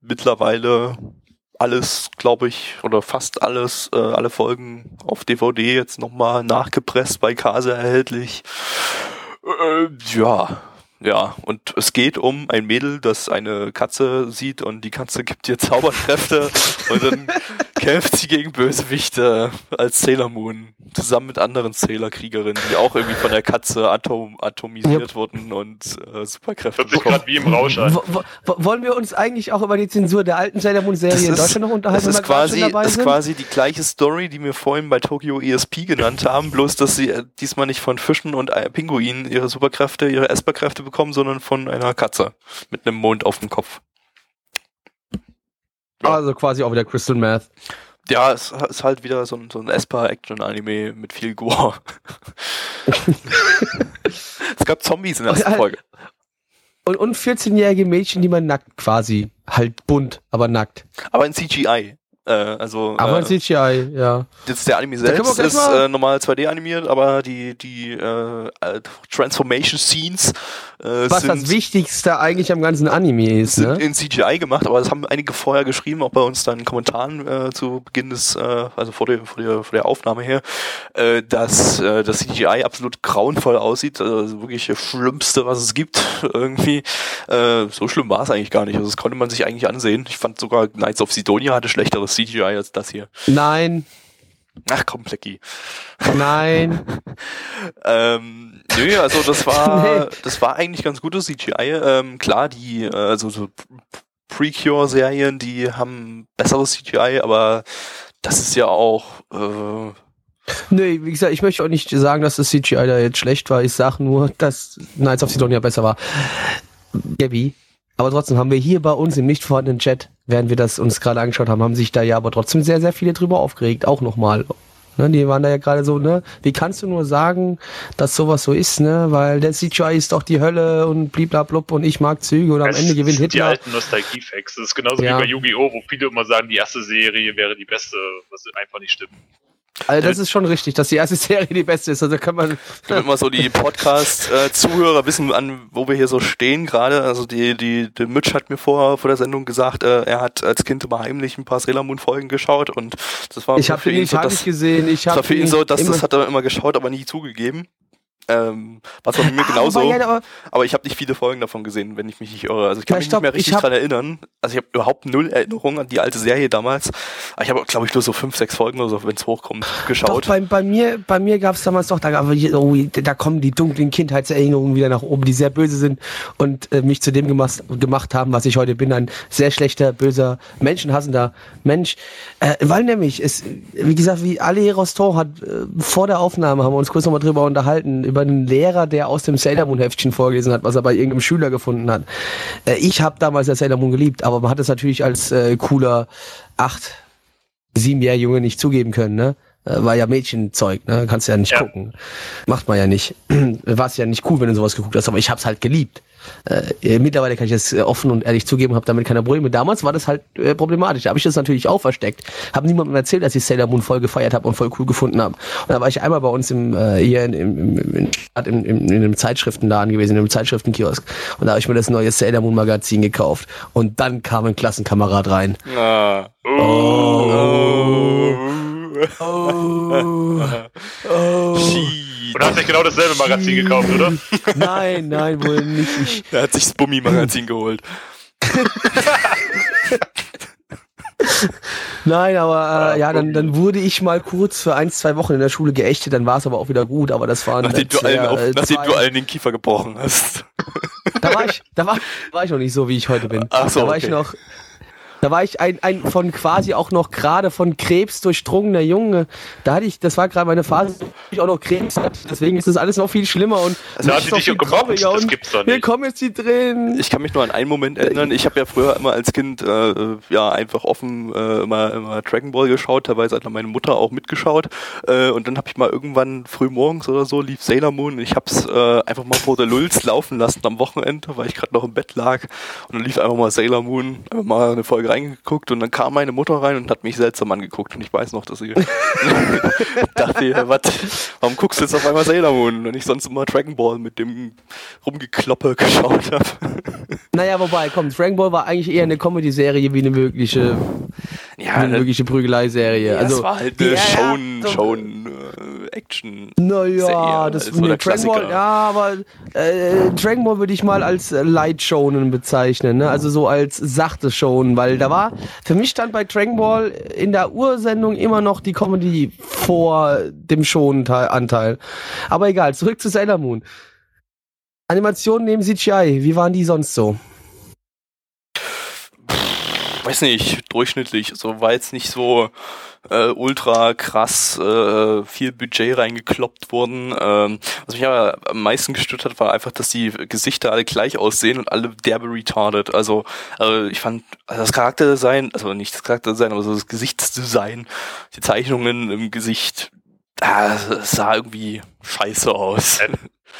mittlerweile alles, glaube ich, oder fast alles, äh, alle Folgen auf DVD jetzt nochmal nachgepresst bei Kase erhältlich. Äh, ja, ja, und es geht um ein Mädel, das eine Katze sieht und die Katze gibt ihr Zauberkräfte und dann kämpft sie gegen Bösewichte als Sailor Moon zusammen mit anderen Sailor-Kriegerinnen, die auch irgendwie von der Katze atom atomisiert yep. wurden und äh, Superkräfte Hört gerade wie im Rausch an. Wollen wir uns eigentlich auch über die Zensur der alten Sailor Moon-Serie in Deutschland noch unterhalten? Das ist, quasi, ist quasi die gleiche Story, die wir vorhin bei Tokyo ESP genannt haben, bloß dass sie äh, diesmal nicht von Fischen und äh, Pinguinen ihre Superkräfte, ihre Esperkräfte bekommen, sondern von einer Katze mit einem Mond auf dem Kopf. Ja. Also quasi auch wieder Crystal Math. Ja, es ist halt wieder so ein, so ein Esper-Action-Anime mit viel Gore. es gab Zombies in der ersten Folge. Und, und 14-jährige Mädchen, die man nackt quasi. Halt bunt, aber nackt. Aber in CGI. Äh, also, aber äh, CGI, ja. Jetzt der Anime selbst ist äh, normal 2D animiert, aber die, die äh, Transformation Scenes äh, Was das Wichtigste eigentlich am ganzen Anime ist, sind ne? in CGI gemacht, aber das haben einige vorher geschrieben, auch bei uns dann in Kommentaren äh, zu Beginn des, äh, also vor der, vor der, vor der Aufnahme her, äh, dass äh, das CGI absolut grauenvoll aussieht, also wirklich das Schlimmste, was es gibt, irgendwie. Äh, so schlimm war es eigentlich gar nicht, also das konnte man sich eigentlich ansehen. Ich fand sogar Knights of Sidonia hatte schlechteres CGI als das hier. Nein. Ach komm, Plecki. Nein. ähm, nö, also das war, nee. das war eigentlich ganz gutes CGI. Ähm, klar, die, also so Precure-Serien, die haben besseres CGI, aber das ist ja auch, äh, Nee, wie gesagt, ich möchte auch nicht sagen, dass das CGI da jetzt schlecht war. Ich sage nur, dass Knights of Sidonia besser war. Gabby, aber trotzdem haben wir hier bei uns im nicht vorhandenen Chat, während wir das uns gerade angeschaut haben, haben sich da ja aber trotzdem sehr, sehr viele drüber aufgeregt, auch nochmal. Ne, die waren da ja gerade so, ne? Wie kannst du nur sagen, dass sowas so ist, ne? Weil der CGI ist doch die Hölle und bliblablub und ich mag Züge und am Ende gewinnt Hitler. Die alten Nostalgie-Facts. Das ist genauso ja. wie bei Yu-Gi-Oh!, wo viele immer sagen, die erste Serie wäre die beste, was einfach nicht stimmt. Also das ist schon richtig, dass die erste Serie die beste ist. Also kann man. Damit mal so die Podcast-Zuhörer wissen, an wo wir hier so stehen gerade. Also die, die, die Mitch hat mir vor, vor der Sendung gesagt, äh, er hat als Kind immer heimlich ein paar Sailor Moon Folgen geschaut und das war ich für ihn so, das, gesehen. Ich das war für ihn so, dass das hat er immer geschaut, aber nie zugegeben. Ähm, was war bei mir ah, genauso. Aber, ja, aber, aber ich habe nicht viele Folgen davon gesehen, wenn ich mich nicht irre. Also ich kann ja, mich stopp, nicht mehr richtig dran erinnern. Also ich habe überhaupt null Erinnerung an die alte Serie damals. Aber ich habe, glaube ich, nur so fünf, sechs Folgen oder so, wenn es hochkommt, geschaut. Doch, bei, bei mir, bei mir gab es damals doch, da, oh, da kommen die dunklen Kindheitserinnerungen wieder nach oben, die sehr böse sind und äh, mich zu dem gemacht, gemacht haben, was ich heute bin. Ein sehr schlechter, böser, menschenhassender Mensch. Äh, weil nämlich, es, wie gesagt, wie Ali Roston hat äh, vor der Aufnahme, haben wir uns kurz nochmal drüber unterhalten, über einen Lehrer, der aus dem Sailor Moon Heftchen vorgelesen hat, was er bei irgendeinem Schüler gefunden hat. Äh, ich habe damals der Sailor Moon geliebt, aber man hat es natürlich als äh, cooler acht, siebenjähriger Junge nicht zugeben können, ne? Äh, war ja Mädchenzeug, ne? Kannst ja nicht ja. gucken. Macht man ja nicht. War es ja nicht cool, wenn du sowas geguckt hast, aber ich hab's halt geliebt. Äh, mittlerweile kann ich das äh, offen und ehrlich zugeben, habe damit keine Probleme. Damals war das halt äh, problematisch. Da habe ich das natürlich auch versteckt. Habe niemandem erzählt, dass ich Sailor Moon voll gefeiert habe und voll cool gefunden habe. Und da war ich einmal bei uns im äh, hier in, im, im, in, in, in, in einem Zeitschriftenladen gewesen, in einem Zeitschriftenkiosk. Und da habe ich mir das neue Sailor Moon Magazin gekauft. Und dann kam ein Klassenkamerad rein. Ah. Oh. Oh. oh. oh. Und du hast dich genau dasselbe Magazin gekauft, oder? Nein, nein, wohl nicht. Ich er hat sich das Bummi-Magazin geholt. Nein, aber äh, ja, dann, dann wurde ich mal kurz für ein, zwei Wochen in der Schule geächtet, dann war es aber auch wieder gut, aber das war Nachdem, du allen, auf, nachdem du allen den Kiefer gebrochen hast. Da war ich, da war, war ich noch nicht so, wie ich heute bin. Ach so, da war okay. ich noch, da war ich ein, ein von quasi auch noch gerade von Krebs durchdrungener Junge. Da hatte ich, das war gerade meine Phase, ich auch noch Krebs hatte. Deswegen ist das alles noch viel schlimmer und Da hat noch sie dich viel gemobbt, das und gibt's doch Hier nicht. kommen jetzt die Tränen. Ich kann mich nur an einen Moment erinnern. Ich habe ja früher immer als Kind äh, ja einfach offen äh, immer, immer Dragon Ball geschaut. Teilweise hat meine Mutter auch mitgeschaut. Äh, und dann habe ich mal irgendwann früh morgens oder so lief Sailor Moon. Ich habe es äh, einfach mal vor der Lulz laufen lassen am Wochenende, weil ich gerade noch im Bett lag. Und dann lief einfach mal Sailor Moon, einfach mal eine Folge reingeguckt und dann kam meine Mutter rein und hat mich seltsam angeguckt. Und ich weiß noch, dass sie dachte, ja, was, warum guckst du jetzt auf einmal Sailor Moon, wenn ich sonst immer Dragon Ball mit dem Rumgekloppe geschaut habe? Naja, wobei, komm, Dragon Ball war eigentlich eher eine Comedy-Serie wie eine wie Ja, eine wirkliche Prügelei-Serie. Ja, also, es war halt eine ja, schon, so- schon äh, Action. Naja, das ist so nee, Dragon Ball, ja, aber äh, Dragon Ball würde ich mal als äh, Light Shonen bezeichnen, ne? Also so als sachte Shonen, weil da war für mich stand bei Dragon Ball in der Ursendung immer noch die Comedy vor dem Shonen-Anteil. Aber egal, zurück zu Sailor Moon. Animationen neben CGI, wie waren die sonst so? Weiß nicht, durchschnittlich. Also war jetzt nicht so äh, ultra krass äh, viel Budget reingekloppt worden. Ähm, was mich aber am meisten gestört hat, war einfach, dass die Gesichter alle gleich aussehen und alle derbe retarded. Also äh, ich fand also das Charakterdesign, also nicht das Charakterdesign, aber so das Gesichtsdesign, die Zeichnungen im Gesicht, ah, sah irgendwie scheiße aus.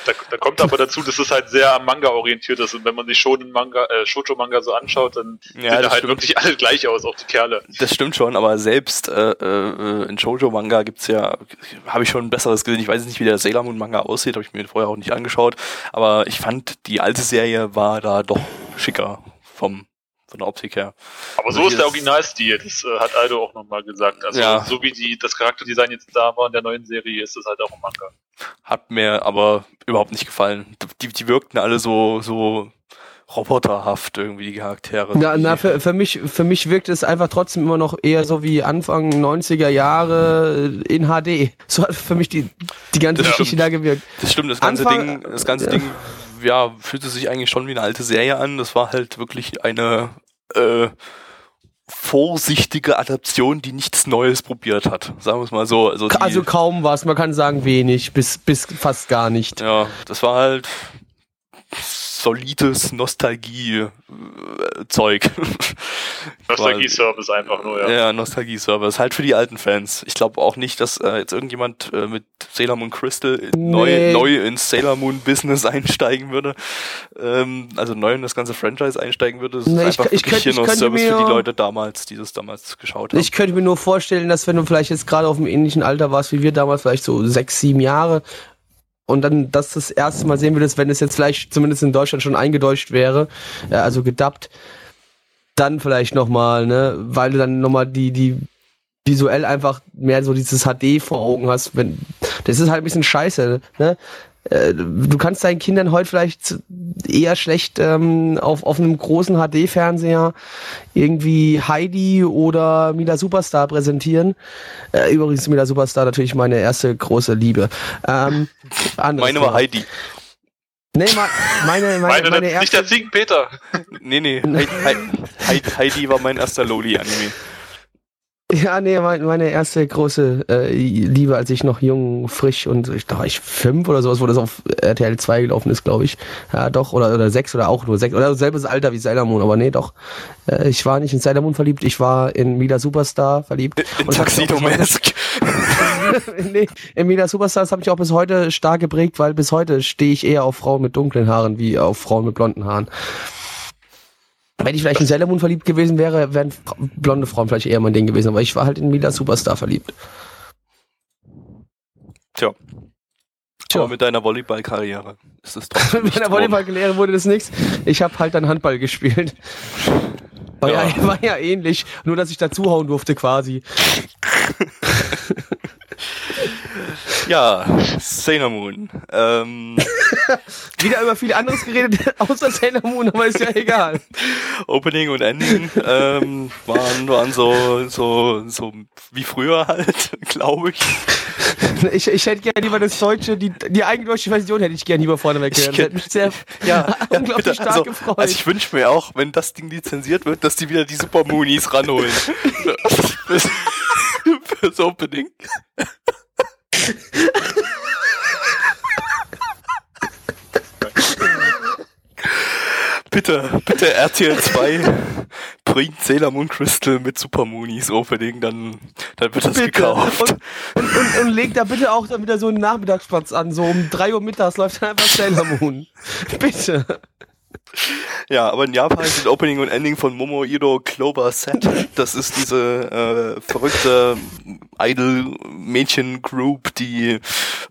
Da, da kommt aber dazu, dass es halt sehr am Manga orientiert ist und wenn man sich schon Manga, äh, Shoujo-Manga so anschaut, dann Ja, sehen da halt stimmt. wirklich alle gleich aus, auch die Kerle. Das stimmt schon, aber selbst äh, äh, in Shoujo-Manga gibt's ja, habe ich schon ein besseres gesehen. Ich weiß nicht, wie der Sailor Moon-Manga aussieht, habe ich mir vorher auch nicht angeschaut. Aber ich fand, die alte Serie war da doch schicker vom von der Optik her. Aber Also so ist der Originalstil, das äh, hat Aldo auch nochmal gesagt. Also Ja. so wie die, das Charakterdesign jetzt da war in der neuen Serie, ist es halt auch im Manga. Hat mir aber überhaupt nicht gefallen. Die, die wirkten alle so, so roboterhaft irgendwie, die Charaktere. Na, na für, für, mich, für mich wirkt es einfach trotzdem immer noch eher so wie Anfang 90er Jahre in HD. So hat für mich die, die ganze Ja. Geschichte da gewirkt. Das stimmt, das ganze Anfang- Ding, das ganze ja. Ding, ja, fühlte sich eigentlich schon wie eine alte Serie an. Das war halt wirklich eine äh, vorsichtige Adaption, die nichts Neues probiert hat. Sagen wir es mal so. Also, Also kaum was, man kann sagen wenig, bis, bis fast gar nicht. ja, das war halt solides Nostalgie-Zeug. Nostalgie-Service einfach nur, ja. Ja, Nostalgie-Server. Ist halt für die alten Fans. Ich glaube auch nicht, dass äh, jetzt irgendjemand äh, mit Sailor Moon Crystal neu, Nee. neu ins Sailor Moon Business einsteigen würde. Ähm, also neu in das ganze Franchise einsteigen würde. Das ist Nee, ich- einfach ich wirklich könnte- hier ich nur könnte Service für mir- die Leute damals, die das damals geschaut haben. Ich könnte mir nur vorstellen, dass wenn du vielleicht jetzt gerade auf dem ähnlichen Alter warst wie wir damals, vielleicht so sechs, sieben Jahre, und dann das das erste Mal sehen würdest, wenn es jetzt vielleicht zumindest in Deutschland schon eingedeutscht wäre, äh, also gedubbt, dann vielleicht nochmal, ne, weil du dann nochmal die, die visuell einfach mehr so dieses HD vor Augen hast, wenn, das ist halt ein bisschen scheiße, ne, Äh, du kannst deinen Kindern heute vielleicht eher schlecht ähm, auf, auf einem großen HD-Fernseher irgendwie Heidi oder Mila Superstar präsentieren. Äh, übrigens Mila Superstar natürlich meine erste große Liebe. Ähm, Meine war. Heidi. Nee, meine, meine, Meine, meine, nicht erste, der Ziegenpeter. Nee, nee. Heidi, Heidi, Heidi war mein erster Loli-Anime. Ja, nee, mein- meine erste große äh, Liebe, als ich noch jung, frisch und ich da war ich fünf oder sowas, wo das auf RTL 2 gelaufen ist, glaube ich. Ja, doch, oder, oder sechs oder auch nur sechs. Oder selbes Alter wie Sailor Moon, aber nee, doch. Äh, ich war nicht in Sailor Moon verliebt, ich war in Mila Superstar verliebt. In mich Tuxedo Mask. nee, in Mila Superstar, das habe ich auch bis heute stark geprägt, weil bis heute stehe ich eher auf Frauen mit dunklen Haaren wie auf Frauen mit blonden Haaren. Wenn ich vielleicht in Sailor Moon verliebt gewesen wäre, wären blonde Frauen vielleicht eher mein Ding gewesen, aber ich war halt in Mila Superstar verliebt. Tja. Tja. Aber mit deiner Volleyball-Karriere ist es trotzdem Mit meiner. Volleyballkarriere wurde das nichts. Ich habe halt dann Handball gespielt. War ja. Ja. war ja ähnlich, nur dass ich dazuhauen durfte quasi. Ja, Sailor Moon. Ähm, Wieder über viel anderes geredet, außer Sailor Moon, aber ist ja egal. Opening und Ending ähm, waren, waren so, so, so wie früher halt, glaube ich. Ich, ich hätte gerne lieber das deutsche, die, die eigentliche Version hätte ich gerne lieber vorne weggehört. Hätte mich sehr Ja, ja unglaublich bitte, stark also, gefreut. Also ich wünsche mir auch, wenn das Ding lizenziert wird, dass die wieder die Super Moonies ranholen. Fürs- Fürs Opening. Bitte, bitte RTL 2 bringt Sailor Moon Crystal mit Super Moonies Opening, dann, dann wird das Bitte. gekauft. Und, und, und, und legt da bitte auch dann wieder so einen Nachmittagsplatz an. So um 3 Uhr mittags läuft dann einfach Sailor Moon. Bitte. Ja, aber in Japan sind Opening und Ending von Momohiro Clover Set. Das ist diese äh, verrückte Idol-Mädchen-Group, die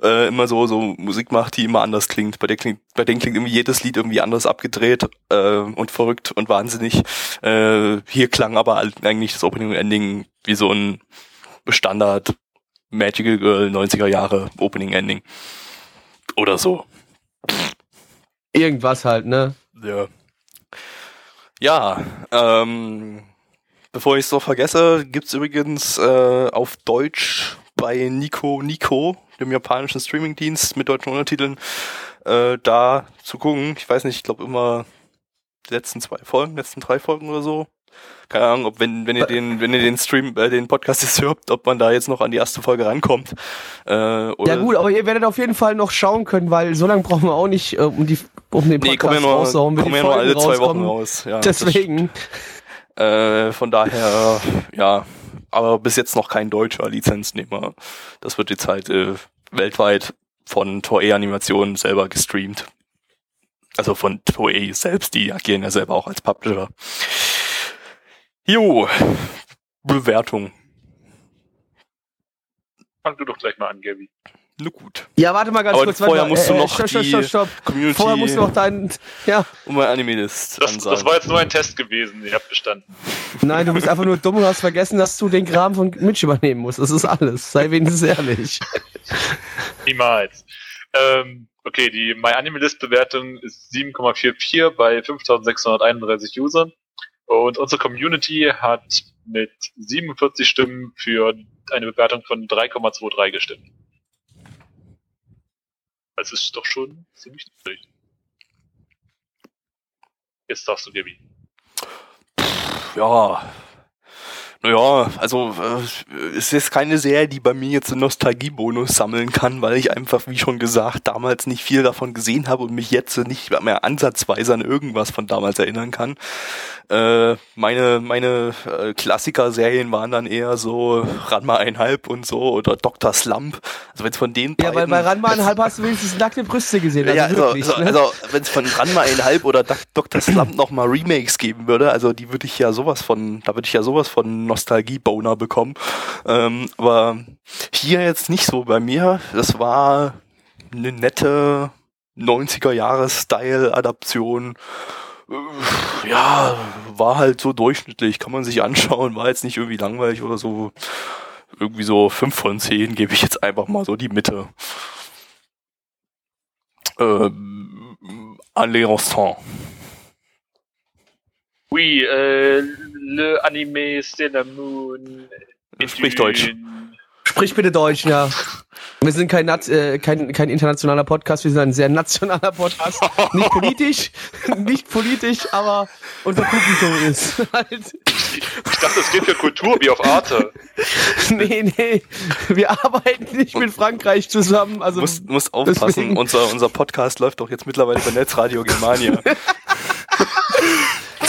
äh, immer so so Musik macht, die immer anders klingt. Bei der klingt, bei denen klingt irgendwie jedes Lied irgendwie anders abgedreht äh, und verrückt und wahnsinnig. Äh, hier klang aber eigentlich das Opening und Ending wie so ein Standard Magical Girl 90er Jahre Opening Ending. Oder so. Irgendwas halt, ne? Ja. Ja, ähm, bevor ich es noch vergesse, gibt's übrigens äh, auf Deutsch bei Nico Nico, dem japanischen Streamingdienst mit deutschen Untertiteln, äh, da zu gucken. Ich weiß nicht, ich glaube immer die letzten zwei Folgen, letzten drei Folgen oder so. Keine Ahnung, ob wenn, wenn ihr den, wenn ihr den Stream, äh, den Podcast jetzt hört, ob man da jetzt noch an die erste Folge rankommt. Äh, oder Ja gut, aber ihr werdet auf jeden Fall noch schauen können, weil so lange brauchen wir auch nicht, äh, um, die, um den nee, Podcast kommen ja nur, rauszuhauen, wenn kommen die ja nur alle zwei Wochen raus. Ja, das Deswegen. Äh, von daher, ja, aber bis jetzt noch kein deutscher Lizenznehmer. Das wird jetzt halt äh, weltweit von Toei Animation selber gestreamt. Also von Toei selbst, die agieren ja selber auch als Publisher. Jo, Bewertung. Fang du doch gleich mal an, Gaby. Na gut. Ja, warte mal ganz Aber kurz. vorher warte mal. musst du Äh, äh, noch stopp, stopp, die stopp, stopp. Community Vorher musst du noch deinen, ja, und mein Anime-List Das, das war jetzt nur ein Test gewesen, ihr habt bestanden. nein, du bist einfach nur dumm und hast vergessen, dass du den Kram von Mitch übernehmen musst. Das ist alles. Sei wenigstens ehrlich. Niemals. Ähm, okay, die MyAnimeList-Bewertung ist 7,44 bei 5631 Usern. Und unsere Community hat mit 47 Stimmen für eine Bewertung von 3,23 gestimmt. Das ist doch schon ziemlich niedrig. Jetzt darfst du, Gaby. ja, naja, also äh, es ist keine Serie, die bei mir jetzt einen Nostalgiebonus sammeln kann, weil ich einfach, wie schon gesagt, damals nicht viel davon gesehen habe und mich jetzt nicht mehr ansatzweise an irgendwas von damals erinnern kann. Äh, meine meine äh, Klassiker-Serien waren dann eher so Ranma einhalb und so oder Dr. Slump. Also wenn es von den Ja, weil beiden bei Ranma halb hast du wenigstens nackte Brüste gesehen. Also ja, also, wirklich, also, ne? also wenn es von Ranma einhalb oder Dr. Slump noch mal Remakes geben würde, also die würde ich ja sowas von, da würde ich ja sowas von Nostalgie-Boner bekommen. Ähm, aber hier jetzt nicht so bei mir. Das war eine nette 90er-Jahres-Style-Adaption. Äh, Ja, war halt so durchschnittlich, kann man sich anschauen, war jetzt nicht irgendwie langweilig oder so. Irgendwie so 5 von 10 gebe ich jetzt einfach mal so die Mitte. Ähm, Allez. Oui, euh, le anime Sailor Moon. Sprich Deutsch. Sprich bitte Deutsch, ja. Wir sind kein, äh, kein, kein internationaler Podcast, wir sind ein sehr nationaler Podcast. Nicht politisch, nicht politisch, aber unser Publikum ist halt. Ich dachte, es geht für Kultur wie auf Arte. Nee, nee. Wir arbeiten nicht mit Frankreich zusammen. Also Du musst, musst aufpassen, deswegen- unser, unser Podcast läuft doch jetzt mittlerweile bei Netzradio Germania.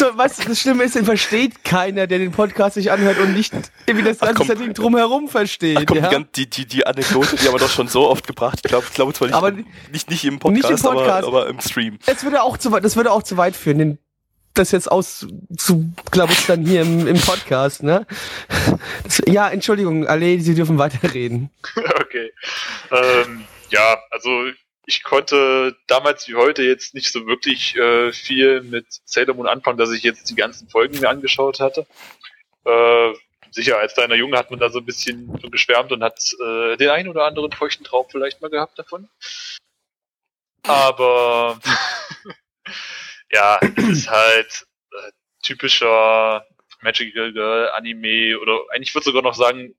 So, was das Schlimme ist, den versteht keiner, der den Podcast sich anhört und nicht irgendwie das ganze komm. Setting drumherum versteht. Ach komm, ja? die, die, die, Anekdote, die haben wir doch schon so oft gebracht. Ich glaube ich glaube zwar nicht, Aber nicht, nicht im Podcast, nicht im Podcast. Aber, aber im Stream. Es würde auch zu weit, das würde auch zu weit führen, den, das jetzt auszuklabustern hier im, im Podcast, ne? Das, ja, Entschuldigung, alle, Sie dürfen weiterreden. okay. Ähm, ja, also ich konnte damals wie heute jetzt nicht so wirklich äh, viel mit Sailor Moon anfangen, dass ich jetzt die ganzen Folgen mir angeschaut hatte. Äh, sicher, als kleiner Junge hat man da so ein bisschen geschwärmt und hat äh, den einen oder anderen feuchten Traum vielleicht mal gehabt davon. Aber ja, es ist halt äh, typischer Magical Girl Anime oder eigentlich würde sogar noch sagen,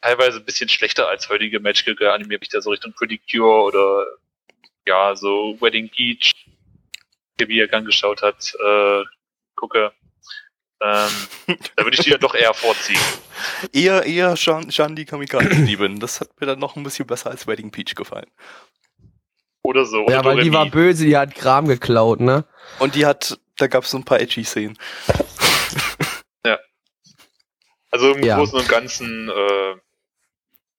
teilweise ein bisschen schlechter als heutige Magical Girl Anime, wenn ich da so Richtung Pretty Cure oder ja, so Wedding Beach, wie er angeschaut hat, äh, gucke. Ähm, da würde ich die ja doch eher vorziehen. Eher, eher Shan Shandi Kamikaze lieben. Das hat mir dann noch ein bisschen besser als Wedding Peach gefallen. Oder so. Ja, oder weil die Doremi. war böse, die hat Kram geklaut, ne? Und die hat, da gab es so ein paar edgy Szenen. Also im Ja. Großen und Ganzen, äh,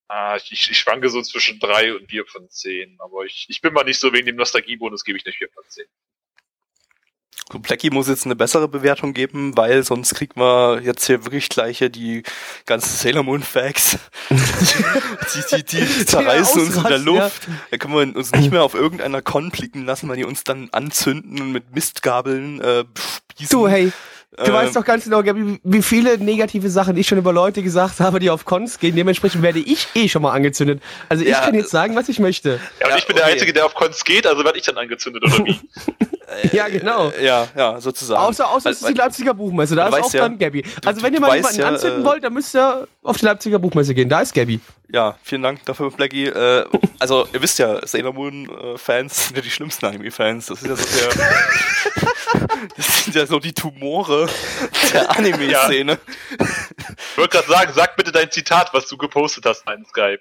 ah, ich, ich, ich schwanke so zwischen drei und vier von zehn. Aber ich, ich bin mal nicht so wegen dem Nostalgiebonus, gebe ich nicht vier von zehn. So, Blackie muss jetzt eine bessere Bewertung geben, weil sonst kriegen wir jetzt hier wirklich gleich hier die ganzen Sailor Moon Facts. die, die, die zerreißen uns in der Luft. Da können wir uns nicht mehr auf irgendeiner Con blicken lassen, weil die uns dann anzünden und mit Mistgabeln äh, spießen. Du, hey, du Äh, weißt doch ganz genau, Gabi, wie viele negative Sachen ich schon über Leute gesagt habe, die auf Cons gehen. Dementsprechend werde ich eh schon mal angezündet. Also ich Ja. kann jetzt sagen, was ich möchte. Ja, und Ja, ich bin der okay. Einzige, der auf Cons geht, also werde ich dann angezündet oder wie? Ja, genau. Äh, ja, ja, sozusagen. Außer, außer es ist die Leipziger Buchmesse, da ist auch ja- dann Gabby. Also du- wenn ihr mal jemanden ja, anzünden äh, wollt, dann müsst ihr auf die Leipziger Buchmesse gehen. Da ist Gabby. Ja, vielen Dank dafür, Blackie. Äh, also, ihr wisst ja, Sailor Moon-Fans sind ja die schlimmsten Anime-Fans. Das ist ja so der. das sind ja so die Tumore der Anime-Szene. Ich wollte gerade sagen, sag bitte dein Zitat, was du gepostet hast in Skype.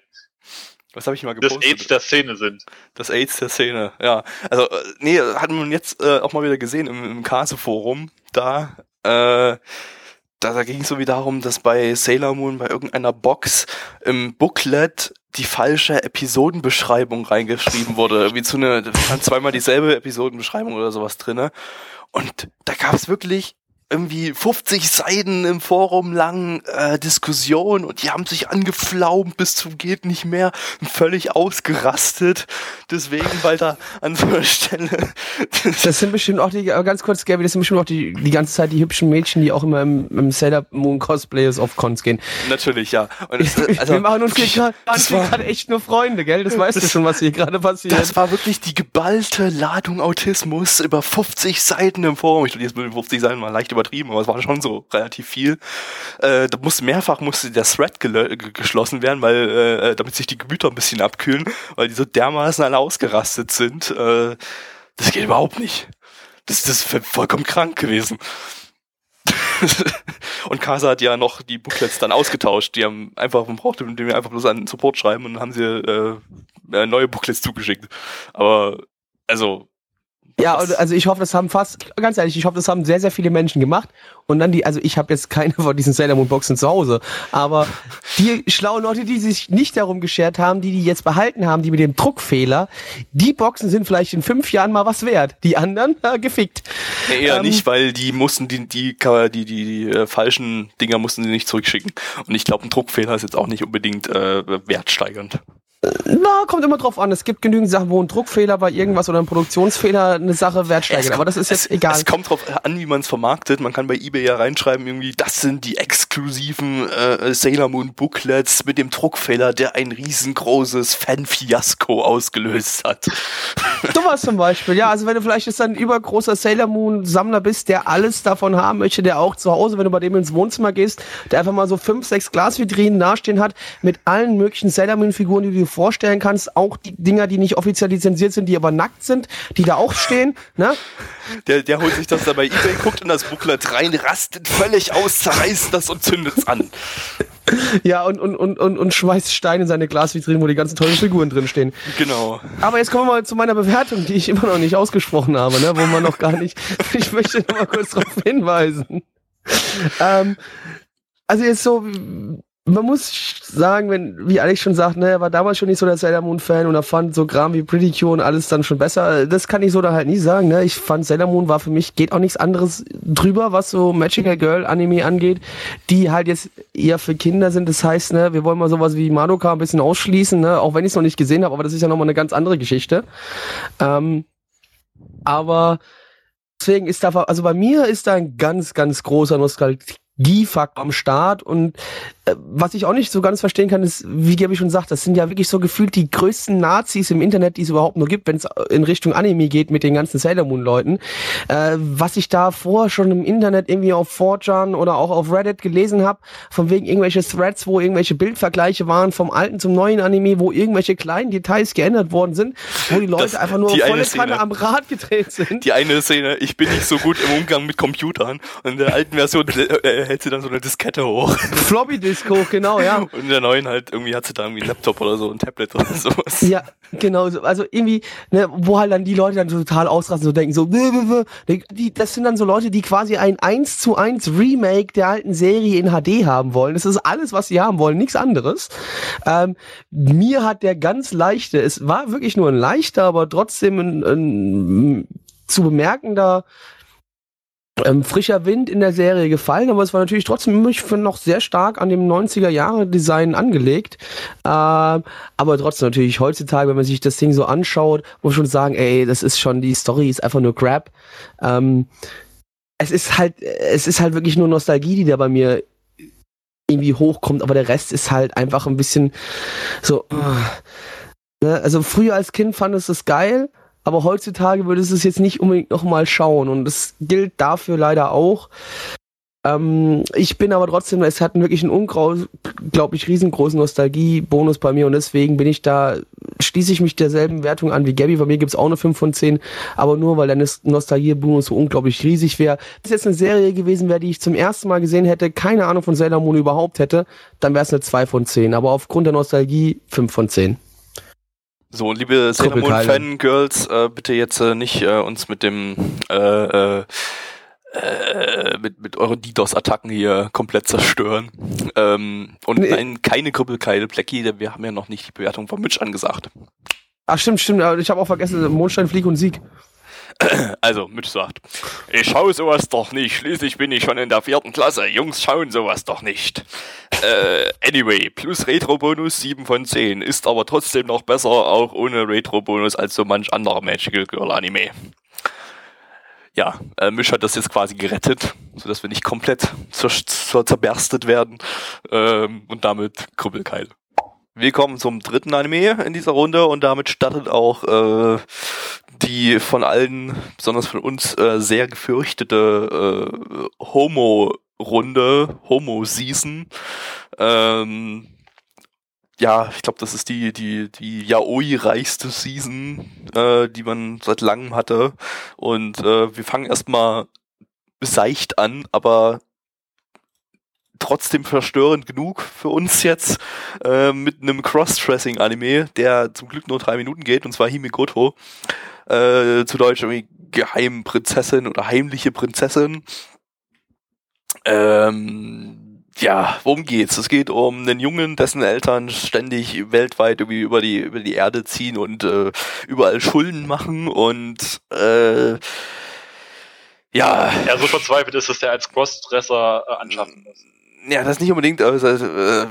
Was habe ich mal Das gepostet? AIDS der Szene sind. Das AIDS der Szene, ja. Also, äh, nee, hat man jetzt äh, auch mal wieder gesehen im, im Kase-Forum. Da, äh, da, da ging es so wie darum, dass bei Sailor Moon bei irgendeiner Box im Booklet die falsche Episodenbeschreibung reingeschrieben wurde. Irgendwie zu eine, da stand zweimal dieselbe Episodenbeschreibung oder sowas drinne. Und da gab es wirklich irgendwie 50 Seiten im Forum lang äh, Diskussion und die haben sich angeflaumt bis zum geht nicht mehr und völlig ausgerastet. Deswegen, weil da an so einer Stelle Das sind bestimmt auch die, ganz kurz, Gabby, das sind bestimmt auch die, die ganze Zeit die hübschen Mädchen, die auch immer im, im Sailor Moon Cosplayers auf Cons gehen. natürlich ja. Es, also, Wir machen uns hier gerade echt nur Freunde, gell? Das weißt du schon, was hier gerade passiert. Das war wirklich die geballte Ladung Autismus über 50 Seiten im Forum. Ich glaube, jetzt mit den 50 Seiten mal leicht übertrieben, aber es war schon so relativ viel. Äh, da musste mehrfach musste der Thread geschlossen werden, weil äh, damit sich die Gemüter ein bisschen abkühlen, weil die so dermaßen alle ausgerastet sind. Äh, das geht überhaupt nicht. Das, das ist vollkommen krank gewesen. und Casa hat ja noch die Booklets dann ausgetauscht. Die haben einfach, man brauchte mit dem einfach bloß einen Support schreiben und haben sie äh, äh, neue Booklets zugeschickt. Aber, also, Ja, also ich hoffe, das haben fast, ganz ehrlich, ich hoffe, das haben sehr, sehr viele Menschen gemacht. Und dann die, also ich habe jetzt keine von diesen Sailor Moon Boxen zu Hause, aber die schlauen Leute, die sich nicht darum geschert haben, die die jetzt behalten haben, die mit dem Druckfehler, die Boxen sind vielleicht in fünf Jahren mal was wert. Die anderen, äh, gefickt. nee, eher Ähm, nicht, weil die mussten die, die, die, die, die äh, falschen Dinger mussten sie nicht zurückschicken. Und ich glaube, ein Druckfehler ist jetzt auch nicht unbedingt äh, wertsteigernd. Na, kommt immer drauf an. Es gibt genügend Sachen, wo ein Druckfehler bei irgendwas oder ein Produktionsfehler eine Sache wertsteigert. Aber das ist jetzt es, egal. Es kommt drauf an, wie man es vermarktet. Man kann bei eBay ja reinschreiben, irgendwie, das sind die exklusiven äh, Sailor Moon Booklets mit dem Druckfehler, der ein riesengroßes Fan-Fiasko ausgelöst hat. Sowas zum Beispiel, ja. Also wenn du vielleicht jetzt ein übergroßer Sailor Moon Sammler bist, der alles davon haben möchte, der auch zu Hause, wenn du bei dem ins Wohnzimmer gehst, der einfach mal so fünf, sechs Glasvitrinen dastehen hat mit allen möglichen Sailor Moon Figuren, die du vorstellen kannst, auch die Dinger, die nicht offiziell lizenziert sind, die aber nackt sind, die da auch stehen, ne? Der, der holt sich das da bei eBay, guckt in das Booklet rein, rastet völlig aus, zerreißt das und zündet's an. Ja, und, und, und, und, und schmeißt Steine in seine Glasvitrinen, wo die ganzen tollen Figuren drin stehen. Genau. Aber jetzt kommen wir mal zu meiner Bewertung, die ich immer noch nicht ausgesprochen habe, ne? wo man noch gar nicht. Ich möchte noch mal kurz darauf hinweisen. Ähm, also jetzt so, man muss sagen, wenn, wie Alex schon sagt, ne, er war damals schon nicht so der Sailor Moon Fan und er fand so Kram wie Pretty Cure und alles dann schon besser. Das kann ich so da halt nie sagen, ne. Ich fand Sailor Moon war für mich, geht auch nichts anderes drüber, was so Magical Girl Anime angeht, die halt jetzt eher für Kinder sind. Das heißt, ne, wir wollen mal sowas wie Madoka ein bisschen ausschließen, ne, auch wenn ich es noch nicht gesehen habe, aber das ist ja nochmal eine ganz andere Geschichte. Ähm, aber deswegen ist da, also bei mir ist da ein ganz, ganz großer Nostal Nostalgiefaktor am Start und äh, was ich auch nicht so ganz verstehen kann, ist, wie Gabi schon sagt, das sind ja wirklich so gefühlt die größten Nazis im Internet, die es überhaupt nur gibt, wenn es in Richtung Anime geht mit den ganzen Sailor Moon Leuten. Äh, was ich da vorher schon im Internet irgendwie auf 4chan oder auch auf Reddit gelesen habe, von wegen irgendwelche Threads, wo irgendwelche Bildvergleiche waren vom alten zum neuen Anime, wo irgendwelche kleinen Details geändert worden sind, wo die Leute das, einfach nur volle Kanne am Rad gedreht sind. Die eine Szene, ich bin nicht so gut im Umgang mit Computern und in der alten Version äh, hält sie dann so eine Diskette hoch. Floppy Disk hoch, genau, ja. Und in der neuen halt irgendwie hat sie da irgendwie einen Laptop oder so, ein Tablet oder sowas. Ja, genau. Also irgendwie, ne, wo halt dann die Leute dann total ausrasten, so denken so, die, das sind dann so Leute, die quasi ein 1 zu 1 Remake der alten Serie in HD haben wollen. Das ist alles, was sie haben wollen, nichts anderes. Ähm, mir hat der ganz leichte, es war wirklich nur ein leichter, aber trotzdem ein, ein zu bemerkender ähm, frischer Wind in der Serie gefallen, aber es war natürlich trotzdem ich noch sehr stark an dem 90er Jahre Design angelegt. Ähm, aber trotzdem natürlich heutzutage, wenn man sich das Ding so anschaut, muss man schon sagen, ey, das ist schon, die Story ist einfach nur Crap. Ähm, es ist halt, es ist halt wirklich nur Nostalgie, die da bei mir irgendwie hochkommt, aber der Rest ist halt einfach ein bisschen so. Uh, ne? Also früher als Kind fand es das geil, aber heutzutage würde es jetzt nicht unbedingt nochmal schauen und das gilt dafür leider auch. Ähm, ich bin aber trotzdem, es hat wirklich einen unglaublich riesengroßen Nostalgie-Bonus bei mir und deswegen bin ich da, schließe ich mich derselben Wertung an wie Gabby. Bei mir gibt es auch eine 5 von 10, aber nur weil der Nostalgie-Bonus so unglaublich riesig wäre. Wenn es jetzt eine Serie gewesen wäre, die ich zum ersten Mal gesehen hätte, keine Ahnung von Sailor Moon überhaupt hätte, dann wäre es eine 2 von 10. Aber aufgrund der Nostalgie 5 von 10. So, liebe Sailor Moon Fangirls, äh, bitte jetzt äh, nicht äh, uns mit dem äh, äh, äh, mit, mit euren DDoS-Attacken hier komplett zerstören. Ähm, und nee. nein, keine Krüppelkeile, Blackie, denn wir haben ja noch nicht die Bewertung von Mitch angesagt. Ach stimmt, stimmt, ich habe auch vergessen, Mondstein, Flieg und Sieg. Also, Mitch sagt, ich schaue sowas doch nicht, schließlich bin ich schon in der vierten Klasse, Jungs schauen sowas doch nicht. Äh, anyway, plus Retro-Bonus 7 von 10, ist aber trotzdem noch besser, auch ohne Retro-Bonus, als so manch anderer Magical Girl Anime. Ja, äh, Misch hat das jetzt quasi gerettet, sodass wir nicht komplett zer zer zerberstet werden ähm, und damit Krüppelkeile. Wir kommen zum dritten Anime in dieser Runde und damit startet auch äh, die von allen, besonders von uns, äh, sehr gefürchtete äh, Homo-Runde, Homo-Season. Ähm, ja, ich glaube, das ist die, die, die Yaoi-reichste Season, äh, die man seit langem hatte. Und äh, wir fangen erstmal seicht an, aber trotzdem verstörend genug für uns jetzt äh, mit einem Cross-Dressing-Anime, der zum Glück nur drei Minuten geht, und zwar Himigoto äh, zu Deutsch irgendwie Geheimprinzessin oder heimliche Prinzessin. Ähm, ja, worum geht's? Es geht um einen Jungen, dessen Eltern ständig weltweit irgendwie über die über die Erde ziehen und äh, überall Schulden machen und äh, ja. Ja, so verzweifelt ist, dass der als Crossdresser äh, anschaffen muss. Ja, das nicht unbedingt. Also, äh,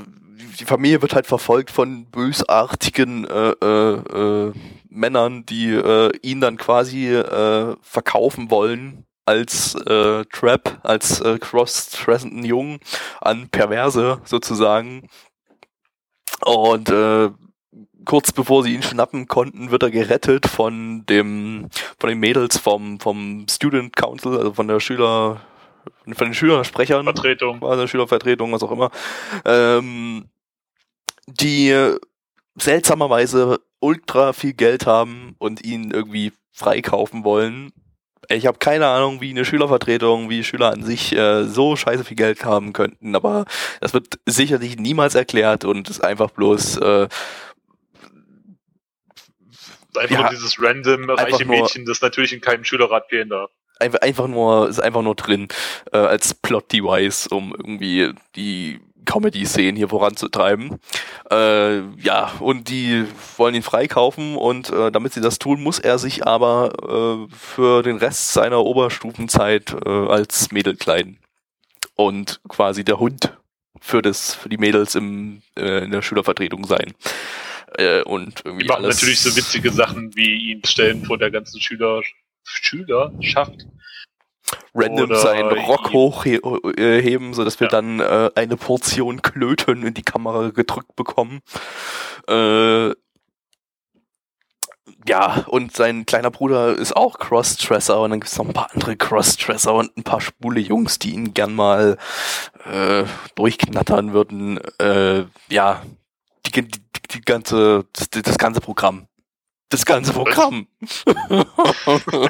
die Familie wird halt verfolgt von bösartigen äh, äh, äh, Männern, die äh, ihn dann quasi äh, verkaufen wollen als äh, Trap, als äh, cross-dressenden Jungen an Perverse sozusagen. Und äh, kurz bevor sie ihn schnappen konnten, wird er gerettet von dem von den Mädels vom vom Student Council, also von der Schüler von den Schülersprechern, Vertretung, also Schülervertretung, was auch immer, ähm, die seltsamerweise ultra viel Geld haben und ihn irgendwie freikaufen wollen. Ich habe keine Ahnung, wie eine Schülervertretung, wie Schüler an sich äh, so scheiße viel Geld haben könnten, aber das wird sicherlich niemals erklärt und ist einfach bloß äh, einfach ja, nur dieses random reiche Mädchen, das natürlich in keinem Schülerrat gehen darf einfach, einfach nur, ist einfach nur drin, äh, als Plot-Device, um irgendwie die Comedy-Szenen hier voranzutreiben. Äh, ja, und die wollen ihn freikaufen und äh, damit sie das tun, muss er sich aber äh, für den Rest seiner Oberstufenzeit äh, als Mädel kleiden. Und quasi der Hund für das, für die Mädels im, äh, in der Schülervertretung sein. Äh, und irgendwie die machen alles natürlich so witzige Sachen wie ihn stellen vor der ganzen Schüler Schülerschaft. Random Oder seinen Rock hochheben, sodass wir Ja. dann äh, eine Portion Klöten in die Kamera gedrückt bekommen. Äh, ja, und sein kleiner Bruder ist auch Crossdresser und dann gibt's noch ein paar andere Crossdresser und ein paar schwule Jungs, die ihn gern mal äh, durchknattern würden. Äh, ja, die, die, die, die ganze, das, das ganze Programm. Das ganze Programm.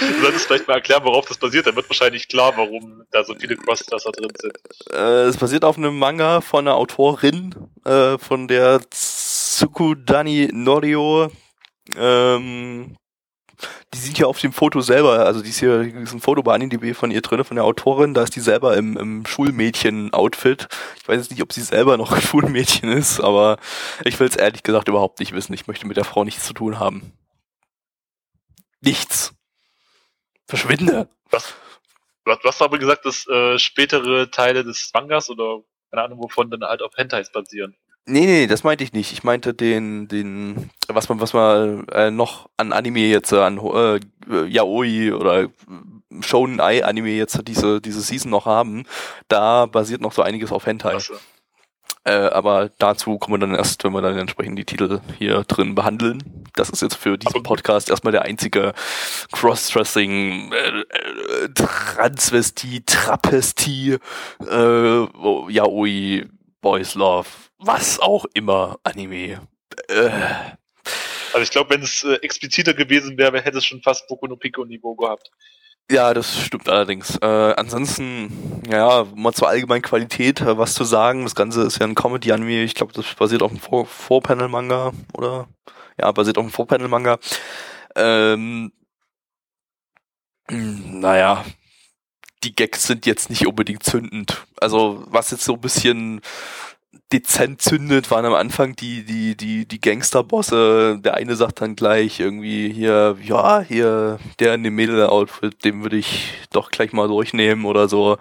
Du solltest vielleicht mal erklären, worauf das basiert. Dann wird wahrscheinlich klar, warum da so viele Crossdresser drin sind. Äh, es basiert auf einem Manga von einer Autorin, äh, von der Tsukudani Norio. Ähm, die sieht ja auf dem Foto selber, also die ist hier, ist ein Foto bei AniDB von ihr drin, von der Autorin, da ist die selber im, im Schulmädchen-Outfit. Ich weiß jetzt nicht, ob sie selber noch ein Schulmädchen ist, aber ich will es ehrlich gesagt überhaupt nicht wissen. Ich möchte mit der Frau nichts zu tun haben. Nichts. Verschwinde. Du hast, du aber gesagt, dass äh, spätere Teile des Mangas oder keine Ahnung wovon dann halt auf Hentais basieren. Nee, nee, das meinte ich nicht. Ich meinte den, den, was man, was man äh, noch an Anime jetzt, äh, an äh, Yaoi oder Shonen Ai Anime jetzt diese, diese Season noch haben. Da basiert noch so einiges auf Hentai. Also, Äh, aber dazu kommen wir dann erst, wenn wir dann entsprechend die Titel hier drin behandeln. Das ist jetzt für diesen Podcast erstmal der einzige Cross-Dressing, äh, äh, Transvestie, Trapestie, äh, Yaoi, Boys Love, was auch immer Anime. Äh, also ich glaube, wenn es äh, expliziter gewesen wäre, hätte es schon fast Boku no Pico Niveau gehabt. Ja, das stimmt allerdings. Äh, ansonsten, ja, mal zur allgemeinen Qualität äh, was zu sagen. Das Ganze ist ja ein Comedy-Anime. Ich glaube, das basiert auf einem Vor- Four-Panel-Manga, oder? Ja, basiert auf einem Four-Panel-Manga. Ähm, mh, naja, die Gags sind jetzt nicht unbedingt zündend. Also, was jetzt so ein bisschen dezent zündet, waren am Anfang die, die, die, die Gangsterbosse. Der eine sagt dann gleich irgendwie hier, ja, hier, der in dem Mädel-Outfit, den würde ich doch gleich mal durchnehmen oder so.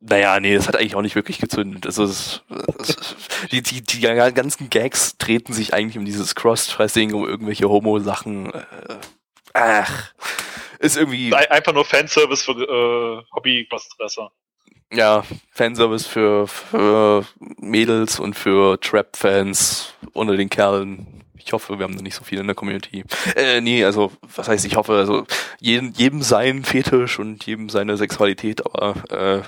Naja, nee, das hat eigentlich auch nicht wirklich gezündet. Also es, die, die, die ganzen Gags treten sich eigentlich um dieses Cross-Dressing, um irgendwelche Homo-Sachen. Äh, ach, ist irgendwie Ein- Einfach nur Fanservice für äh, Hobby-Crossdresser. Ja, Fanservice für, für Mädels und für Trap-Fans unter den Kerlen. Ich hoffe, wir haben da nicht so viele in der Community. Äh, nee, also, was heißt ich hoffe, also jedem, jedem sein Fetisch und jedem seine Sexualität, aber äh,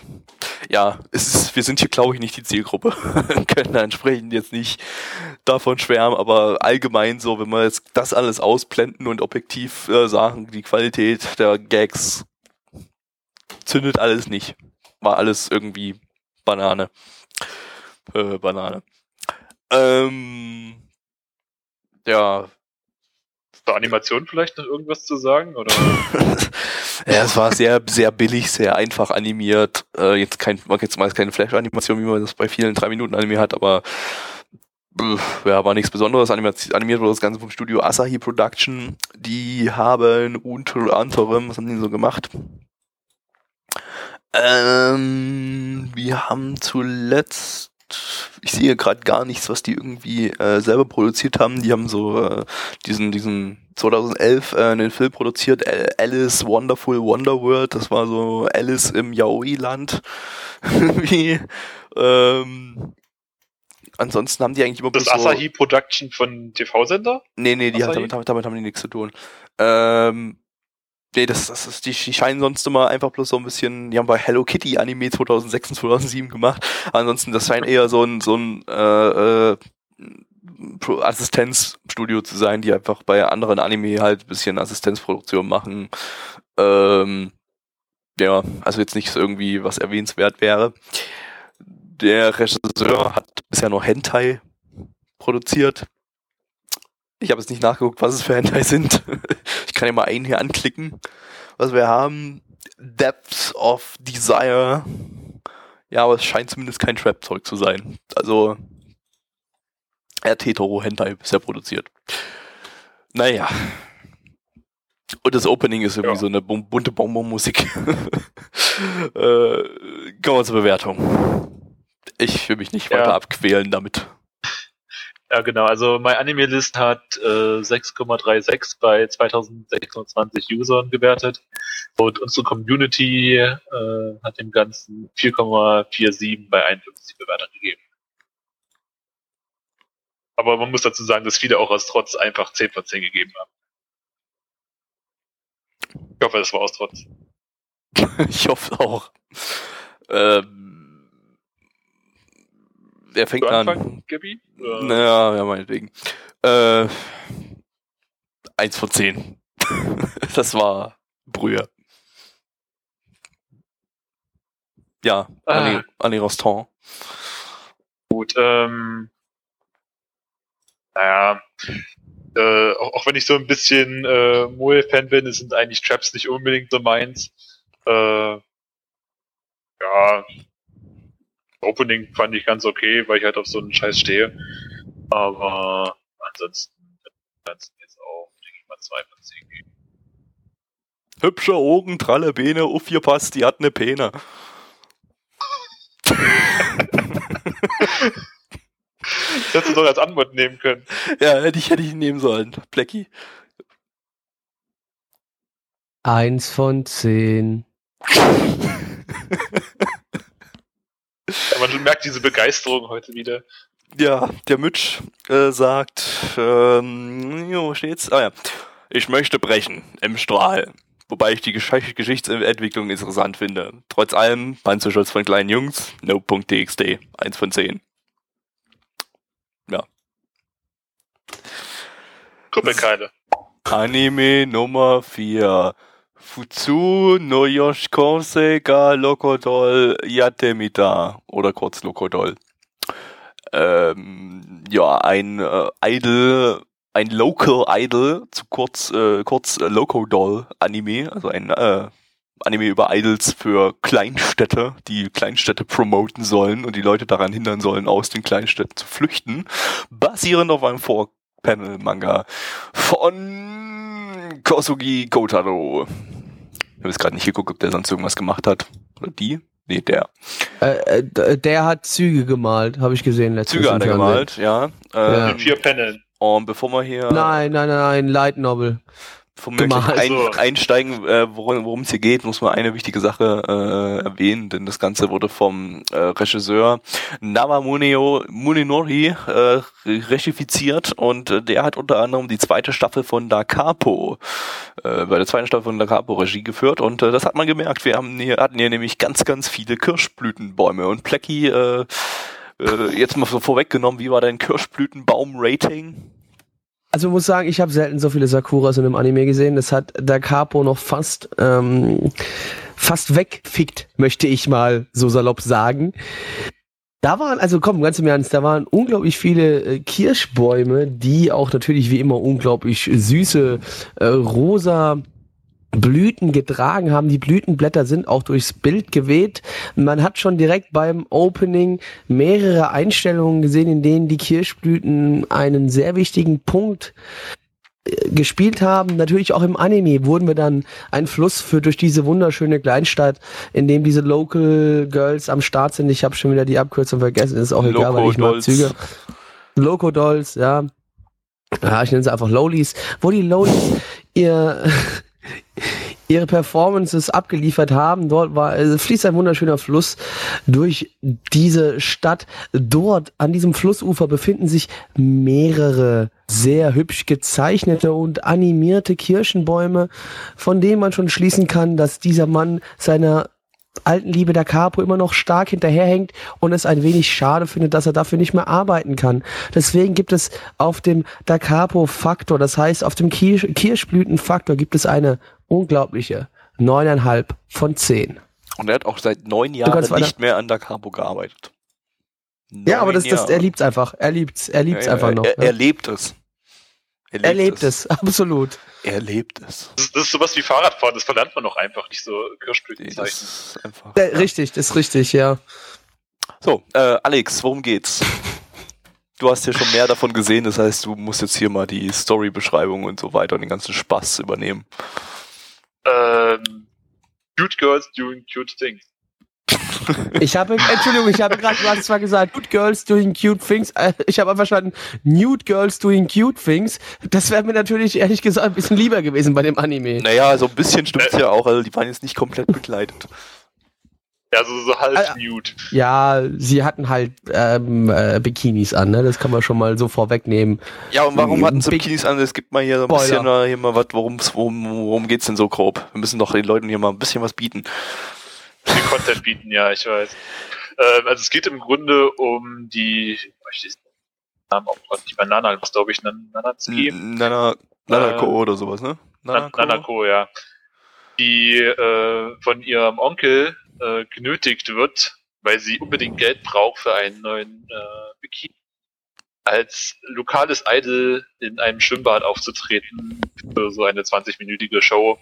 ja, es ist, wir sind hier, glaube ich, nicht die Zielgruppe. Können da entsprechend jetzt nicht davon schwärmen, aber allgemein so, wenn wir jetzt das alles ausblenden und objektiv äh, sagen, die Qualität der Gags zündet alles nicht war alles irgendwie Banane. Äh, Banane. Ähm, ja, Zur Animation vielleicht noch irgendwas zu sagen? Oder? ja, es war sehr, sehr billig, sehr einfach animiert. Äh, jetzt kein, man jetzt mal keine Flash-Animation, wie man das bei vielen 3-Minuten-Anime hat, aber ja, war nichts Besonderes. Animiert, animiert wurde das Ganze vom Studio Asahi Production. Die haben unter anderem, was haben die so gemacht? Ähm, wir haben zuletzt, ich sehe gerade gar nichts, was die irgendwie äh, selber produziert haben. Die haben so äh, diesen, diesen 2011 äh, einen Film produziert, Al- Alice Wonderful Wonderworld. Das war so Alice im Yaoi-Land. Wie, ähm, ansonsten haben die eigentlich immer Das bloß so, Asahi Production von TV-Sender? Nee, nee, die hat, Asahi? damit, damit, damit haben die nichts zu tun. Ähm, nee, das, das ist, die, die scheinen sonst immer einfach bloß so ein bisschen, die haben bei Hello Kitty Anime 2006 und 2007 gemacht. Ansonsten, das scheint eher so ein, so ein, äh, äh, Assistenzstudio zu sein, die einfach bei anderen Anime halt ein bisschen Assistenzproduktion machen. Ähm, ja, also jetzt nicht irgendwie was erwähnenswert wäre. Der Regisseur hat bisher nur Hentai produziert. Ich habe jetzt nicht nachgeguckt, was es für Hentai sind. Ich kann ja mal einen hier anklicken. Was wir haben, Depths of Desire. Ja, aber es scheint zumindest kein Trap-Zeug zu sein. Also, er hat Hetero-Hentai bisher produziert. Naja. Und das Opening ist irgendwie Ja. so eine bun- bunte Bonbonmusik. äh, kommen wir zur Bewertung. Ich will mich nicht Ja. weiter abquälen damit. Ja, genau. Also My Anime List hat äh, 6,36 bei 2620 Usern gewertet und unsere Community äh, hat dem Ganzen 4,47 bei 51 Bewertern gegeben. Aber man muss dazu sagen, dass viele auch aus Trotz einfach 10 von 10 gegeben haben. Ich hoffe, das war aus Trotz. ich hoffe auch. Ähm, wer fängt an? anfangen, Gabi? Oder- Naja, ja, meinetwegen. Äh, eins von zehn. das war Brühe. Ja, Ah. Annie Rostand. Gut, ähm, naja, äh, auch, auch wenn ich so ein bisschen äh, Moe-Fan bin, sind eigentlich Traps nicht unbedingt so meins. Äh, ja, Opening fand ich ganz okay, weil ich halt auf so einen Scheiß stehe. Aber ansonsten kannst du jetzt auch, denke ich mal, zwei von zehn geben. Hübsche Augen, tralle Beine, uff, ihr passt, die hat ne Pene. Das hättest du doch als Antwort nehmen können. Ja, hätte ich, hätte ich nehmen sollen. Blackie. Eins von zehn. Ja, man merkt diese Begeisterung heute wieder. Ja, der Mitch äh, sagt, ähm, wo steht's? Ah ja. Ich möchte brechen im Strahl. Wobei ich die Gesch Geschichtsentwicklung interessant finde. Trotz allem, Panzerschutz von kleinen Jungs, no.txt, 1 von 10. Kuppelkeile. Anime Nummer 4. Futsu no Yoshikose ga Lokodol Yatemita. Oder kurz Lokodol. Ähm, ja, ein äh, Idol, ein Local Idol, zu kurz, äh, kurz Lokodol Anime, also ein äh, Anime über Idols für Kleinstädte, die Kleinstädte promoten sollen und die Leute daran hindern sollen, aus den Kleinstädten zu flüchten, basierend auf einem Four-Panel-Manga von Kosugi Kotaro. Ich habe jetzt gerade nicht geguckt, ob der sonst irgendwas gemacht hat. Oder die? Nee, der. Äh, äh, d- der hat Züge gemalt, habe ich gesehen letztens. Züge hat er gemalt, ja. Äh, Ja. Mit vier Paneln. Und bevor wir hier Nein, nein, nein, Light Novel. Gemalt. ein, einsteigen, äh, worum es hier geht, muss man eine wichtige Sache äh, erwähnen, denn das Ganze wurde vom äh, Regisseur Nawamuneo Muninori äh, regifiziert und äh, der hat unter anderem die zweite Staffel von Da Capo, äh, bei der zweiten Staffel von Da Capo Regie geführt und äh, das hat man gemerkt. Wir haben hier, hatten hier nämlich ganz, ganz viele Kirschblütenbäume und Plecky, äh, äh, jetzt mal so vorweggenommen, wie war dein Kirschblütenbaum-Rating? Also muss sagen, ich habe selten so viele Sakuras in einem Anime gesehen. Das hat der Capo noch fast ähm, fast wegfickt, möchte ich mal so salopp sagen. Da waren, also komm, ganz im Ernst, da waren unglaublich viele äh, Kirschbäume, die auch natürlich wie immer unglaublich süße äh, rosa Blüten getragen haben. Die Blütenblätter sind auch durchs Bild geweht. Man hat schon direkt beim Opening mehrere Einstellungen gesehen, in denen die Kirschblüten einen sehr wichtigen Punkt äh, gespielt haben. Natürlich auch im Anime wurden wir dann ein Fluss für durch diese wunderschöne Kleinstadt, in dem diese Local Girls am Start sind. Ich habe schon wieder die Abkürzung vergessen, ist auch egal, weil ich mag. Züge. Loco Dolls, ja. Ja, ich nenne sie einfach Lowlies, wo die Lowlies ihr ihre Performances abgeliefert haben. Dort war, äh, fließt ein wunderschöner Fluss durch diese Stadt. Dort an diesem Flussufer befinden sich mehrere sehr hübsch gezeichnete und animierte Kirschenbäume, von denen man schon schließen kann, dass dieser Mann seiner alten Liebe der Capo immer noch stark hinterherhängt und es ein wenig schade findet, dass er dafür nicht mehr arbeiten kann. Deswegen gibt es auf dem Da Capo Faktor, das heißt auf dem Kirsch Kirschblütenfaktor gibt es eine unglaubliche neuneinhalb von zehn. Und er hat auch seit neun Jahren nicht mehr an der Capo gearbeitet. Ja, aber das, Neun das, er Jahre. liebt's einfach. Er liebt's, er liebt's Ja, ja, einfach noch. Er, ja. er lebt es. Er er lebt es, absolut. Er lebt es. Das ist, das ist sowas wie Fahrradfahren, das verlernt man doch einfach nicht so Kirschblüten Nee, zeichnen. das ist einfach. Äh, richtig, das ist richtig, ja. So, äh, Alex, worum geht's? Du hast ja schon mehr davon gesehen, das heißt, du musst jetzt hier mal die Story-Beschreibung und so weiter und den ganzen Spaß übernehmen. Ähm, cute girls doing cute things. Ich habe, Entschuldigung, ich habe gerade, du hast zwar gesagt, cute girls doing cute things. Äh, Ich habe aber verstanden, nude girls doing cute things. Das wäre mir natürlich ehrlich gesagt ein bisschen lieber gewesen bei dem Anime. Naja, so ein bisschen stimmt's ja auch, also die waren jetzt nicht komplett begleitet. Ja, so, so halb Ah, nude. Ja, sie hatten halt ähm, äh, Bikinis an, ne? Das kann man schon mal so vorwegnehmen. Ja, und warum hatten sie Bikinis an? Es gibt mal hier so ein Spoiler. bisschen äh, hier mal was, worum's, worum, worum geht's denn so grob? Wir müssen doch den Leuten hier mal ein bisschen was bieten. Viel Content bieten, ja, ich weiß. Ähm, also es geht im Grunde um die, ich weiß den Namen auch gerade nicht Nana, was glaube ich, Nan- Nanatsuki? Nana, Nanako Äh, oder sowas, ne? Nan- Nanako, ja. Die äh, von ihrem Onkel äh, genötigt wird, weil sie unbedingt Geld braucht für einen neuen äh, Bikini, als lokales Idol in einem Schwimmbad aufzutreten für so eine 20-minütige Show,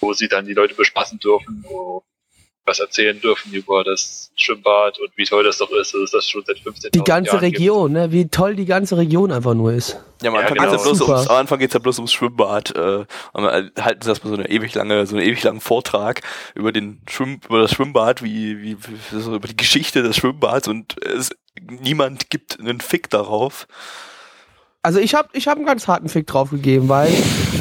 wo sie dann die Leute bespaßen dürfen, wo was erzählen dürfen über das Schwimmbad und wie toll das doch ist, dass es das schon seit 15 Die ganze Region, ne? Wie toll die ganze Region einfach nur ist. Ja, am Ja, Anfang, genau. geht's ja bloß Super. ums, am Anfang geht's ja bloß ums Schwimmbad. Äh, halten sie erstmal so eine ewig lange, so einen ewig langen Vortrag über den Schwimm, über das Schwimmbad, wie, wie, wie so über die Geschichte des Schwimmbads und es, niemand gibt einen Fick darauf. Also ich habe ich hab einen ganz harten Fick drauf gegeben, weil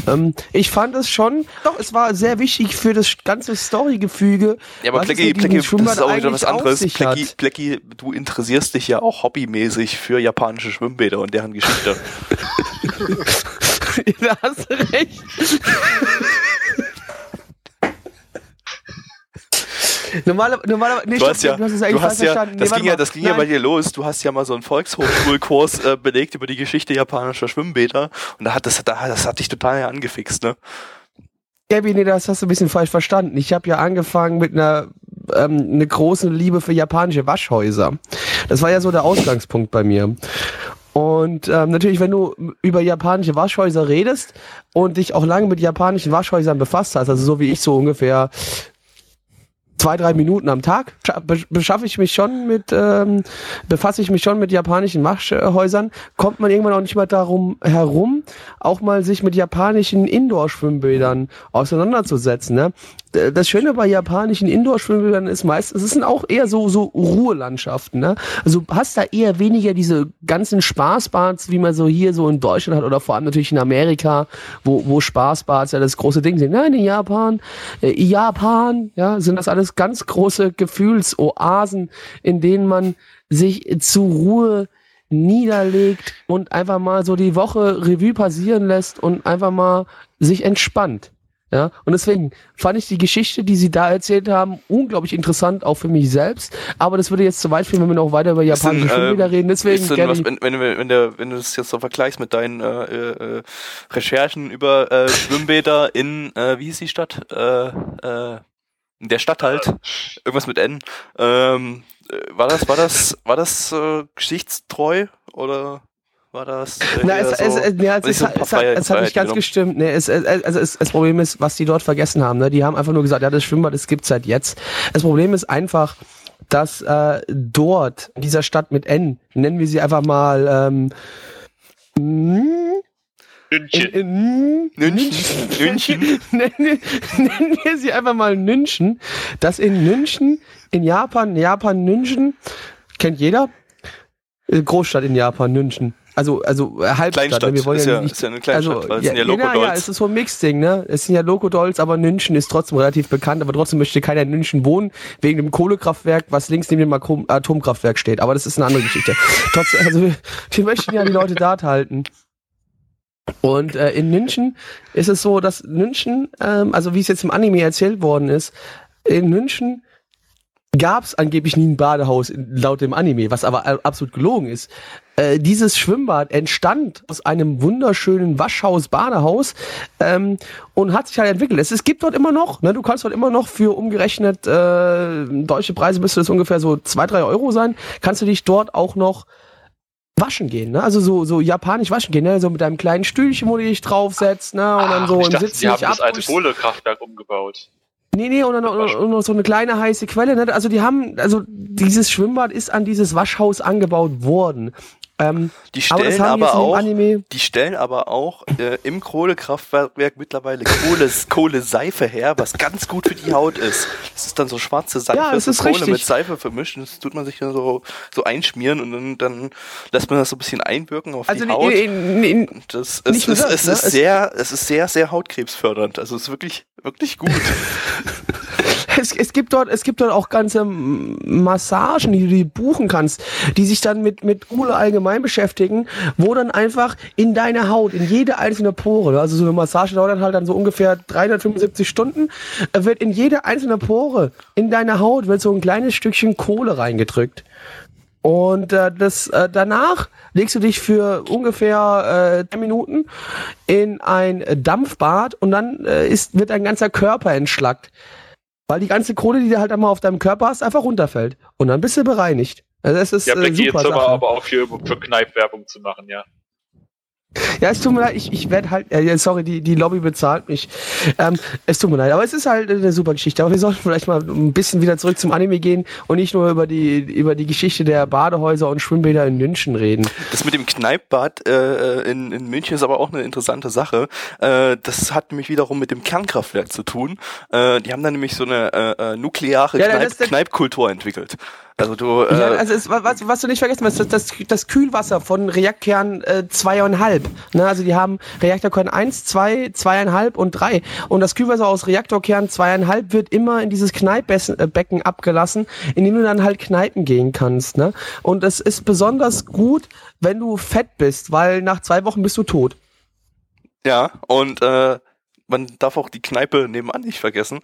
ähm, ich fand es schon, doch, es war sehr wichtig für das ganze Storygefüge. Ja, aber Plecki, Plecki, das ist auch wieder was anderes. Plecki. Plecki, du interessierst dich ja auch hobbymäßig für japanische Schwimmbäder und deren Geschichte. da hast du recht. Normaler, normaler, nee, Du hast ja, du hast es eigentlich falsch ja, verstanden. das Nee, ging ja, das ging ja bei dir los. Du hast ja mal so einen Volkshochschulkurs äh, belegt über die Geschichte japanischer Schwimmbäder und da hat das, da, das hat dich total angefixt, ne? Gabi, nee, das hast du ein bisschen falsch verstanden. Ich habe ja angefangen mit einer ähm, eine große Liebe für japanische Waschhäuser. Das war ja so der Ausgangspunkt bei mir. Und ähm, natürlich, wenn du über japanische Waschhäuser redest und dich auch lange mit japanischen Waschhäusern befasst hast, also so wie ich so ungefähr zwei, drei Minuten am Tag scha- be- beschaffe ich mich schon mit, ähm, befasse ich mich schon mit japanischen Waschhäusern, kommt man irgendwann auch nicht mehr darum herum, auch mal sich mit japanischen Indoor-Schwimmbädern auseinanderzusetzen. Ne? Das Schöne bei japanischen Indoor-Schwimmbädern ist meistens, es sind auch eher so, so Ruhelandschaften. Ne? Also hast da eher weniger diese ganzen Spaßbads, wie man so hier so in Deutschland hat oder vor allem natürlich in Amerika, wo, wo Spaßbads ja das große Ding sind. Nein, in Japan, äh, Japan, ja, sind das alles ganz große Gefühlsoasen, in denen man sich zur Ruhe niederlegt und einfach mal so die Woche Revue passieren lässt und einfach mal sich entspannt. Ja, und deswegen fand ich die Geschichte, die sie da erzählt haben, unglaublich interessant, auch für mich selbst. Aber das würde jetzt zu weit führen, wenn wir noch weiter über japanische Schwimmbäder ähm, reden. Deswegen, denn was, wenn, wenn, du- wenn, der, wenn du das jetzt so vergleichst mit deinen äh, äh, Recherchen über äh, Schwimmbäder in, äh, wie hieß die Stadt? Äh, äh, in der Stadt halt. Irgendwas mit N. Ähm, äh, war das, war das, war das äh, geschichtstreu oder war das? Äh, Na, es, es, so- es, ja, es, paar es, hat, Freiheit- es hat nicht ganz Freiheiten gestimmt. Nee, es, es, also es, das Problem ist, was die dort vergessen haben. Ne? Die haben einfach nur gesagt, ja, das Schwimmbad, das gibt's seit jetzt. Das Problem ist einfach, dass äh, dort, in dieser Stadt mit N, nennen wir sie einfach mal ähm, in, in, Nünchen. Nünchen. nennen, nennen wir sie einfach mal Nünchen, dass in Nünchen, in Japan, Japan Nünchen, kennt jeder? Äh, Großstadt in Japan, Nünchen. Also, also äh, Halbstadt. Kleinstadt. ne? Wir wollen ist, ja ja, nicht, ist ja eine Kleinstadt, also, weil es ja, sind ja ja, ja, Lokodolls. es ist so ein Mixding, ne? Es sind ja Lokodolls, aber Nünchen ist trotzdem relativ bekannt, aber trotzdem möchte keiner in Nünchen wohnen, wegen dem Kohlekraftwerk, was links neben dem Atom Atomkraftwerk steht. Aber das ist eine andere Geschichte. trotzdem, also wir, wir möchten ja die Leute dort halten. Und äh, in München ist es so, dass München, ähm, also wie es jetzt im Anime erzählt worden ist, in München gab es angeblich nie ein Badehaus laut dem Anime, was aber äh, absolut gelogen ist. Äh, dieses Schwimmbad entstand aus einem wunderschönen Waschhaus-Badehaus ähm, und hat sich halt entwickelt. Es, es gibt dort immer noch, ne, du kannst dort immer noch für umgerechnet äh, deutsche Preise müsste das ungefähr so zwei drei Euro sein, kannst du dich dort auch noch waschen gehen, ne? Also so, so japanisch waschen gehen, ne? So mit einem kleinen Stühlchen, wo du dich draufsetzt, ne? Und dann Ach, so ich im dachte, Sitzen die haben das alte. Kohlekraftwerk umgebaut. Nee, nee, und dann noch so eine kleine heiße Quelle. Ne? Also die haben, also dieses Schwimmbad ist an dieses Waschhaus angebaut worden. Ähm, Die aber stellen aber, dem auch, die stellen aber auch äh, im Kohlekraftwerk mittlerweile Kohle, Kohleseife her, was ganz gut für die Haut ist. Das ist dann so schwarze Seife, Ja, das ist Kohle richtig. mit Seife vermischt. und Das tut man sich dann so, so einschmieren und dann, dann lässt man das so ein bisschen einwirken auf Also die Haut. Das, es, nur es, das, es ne? ist Es- sehr, es ist sehr, sehr hautkrebsfördernd. Also es ist wirklich, wirklich gut. es, es gibt dort, es gibt dort auch ganze Massagen, die du buchen kannst, die sich dann mit, mit Kohle allgemein beschäftigen, wo dann einfach in deine Haut, in jede einzelne Pore, also so eine Massage dauert dann halt dann so ungefähr 375 Stunden, äh, wird in jede einzelne Pore in deine Haut wird so ein kleines Stückchen Kohle reingedrückt. Und äh, das äh, danach legst du dich für ungefähr äh, 10 Minuten in ein Dampfbad und dann äh, ist, wird dein ganzer Körper entschlackt. Weil die ganze Kohle, die du halt einmal auf deinem Körper hast, einfach runterfällt. Und dann bist du bereinigt. Also das ist Ja, äh, super jetzt aber, aber auch für, für Kneipwerbung zu machen, ja. Ja, es tut mir leid, ich, ich werde halt, äh, sorry, die, die Lobby bezahlt mich. Ähm, es tut mir leid, aber es ist halt eine super Geschichte. Aber wir sollten vielleicht mal ein bisschen wieder zurück zum Anime gehen und nicht nur über die, über die Geschichte der Badehäuser und Schwimmbäder in München reden. Das mit dem Kneippbad äh, in, in München ist aber auch eine interessante Sache. Äh, das hat nämlich wiederum mit dem Kernkraftwerk zu tun. Äh, die haben da nämlich so eine äh, äh, nukleare Ja, Kneip Kneipkultur entwickelt. Also du, äh, Ja, also es, was, was du nicht vergessen hast, das, das, das Kühlwasser von Reaktorkern äh, zweieinhalb. Ne, also die haben Reaktorkern 1, 2, zweieinhalb und 3. Und das Kühlwasser aus Reaktorkern zweieinhalb wird immer in dieses Kneippbecken abgelassen, in dem du dann halt kneipen gehen kannst. Ne? Und es ist besonders gut, wenn du fett bist, weil nach zwei Wochen bist du tot. ja, und äh, man darf auch die Kneipe nebenan nicht vergessen.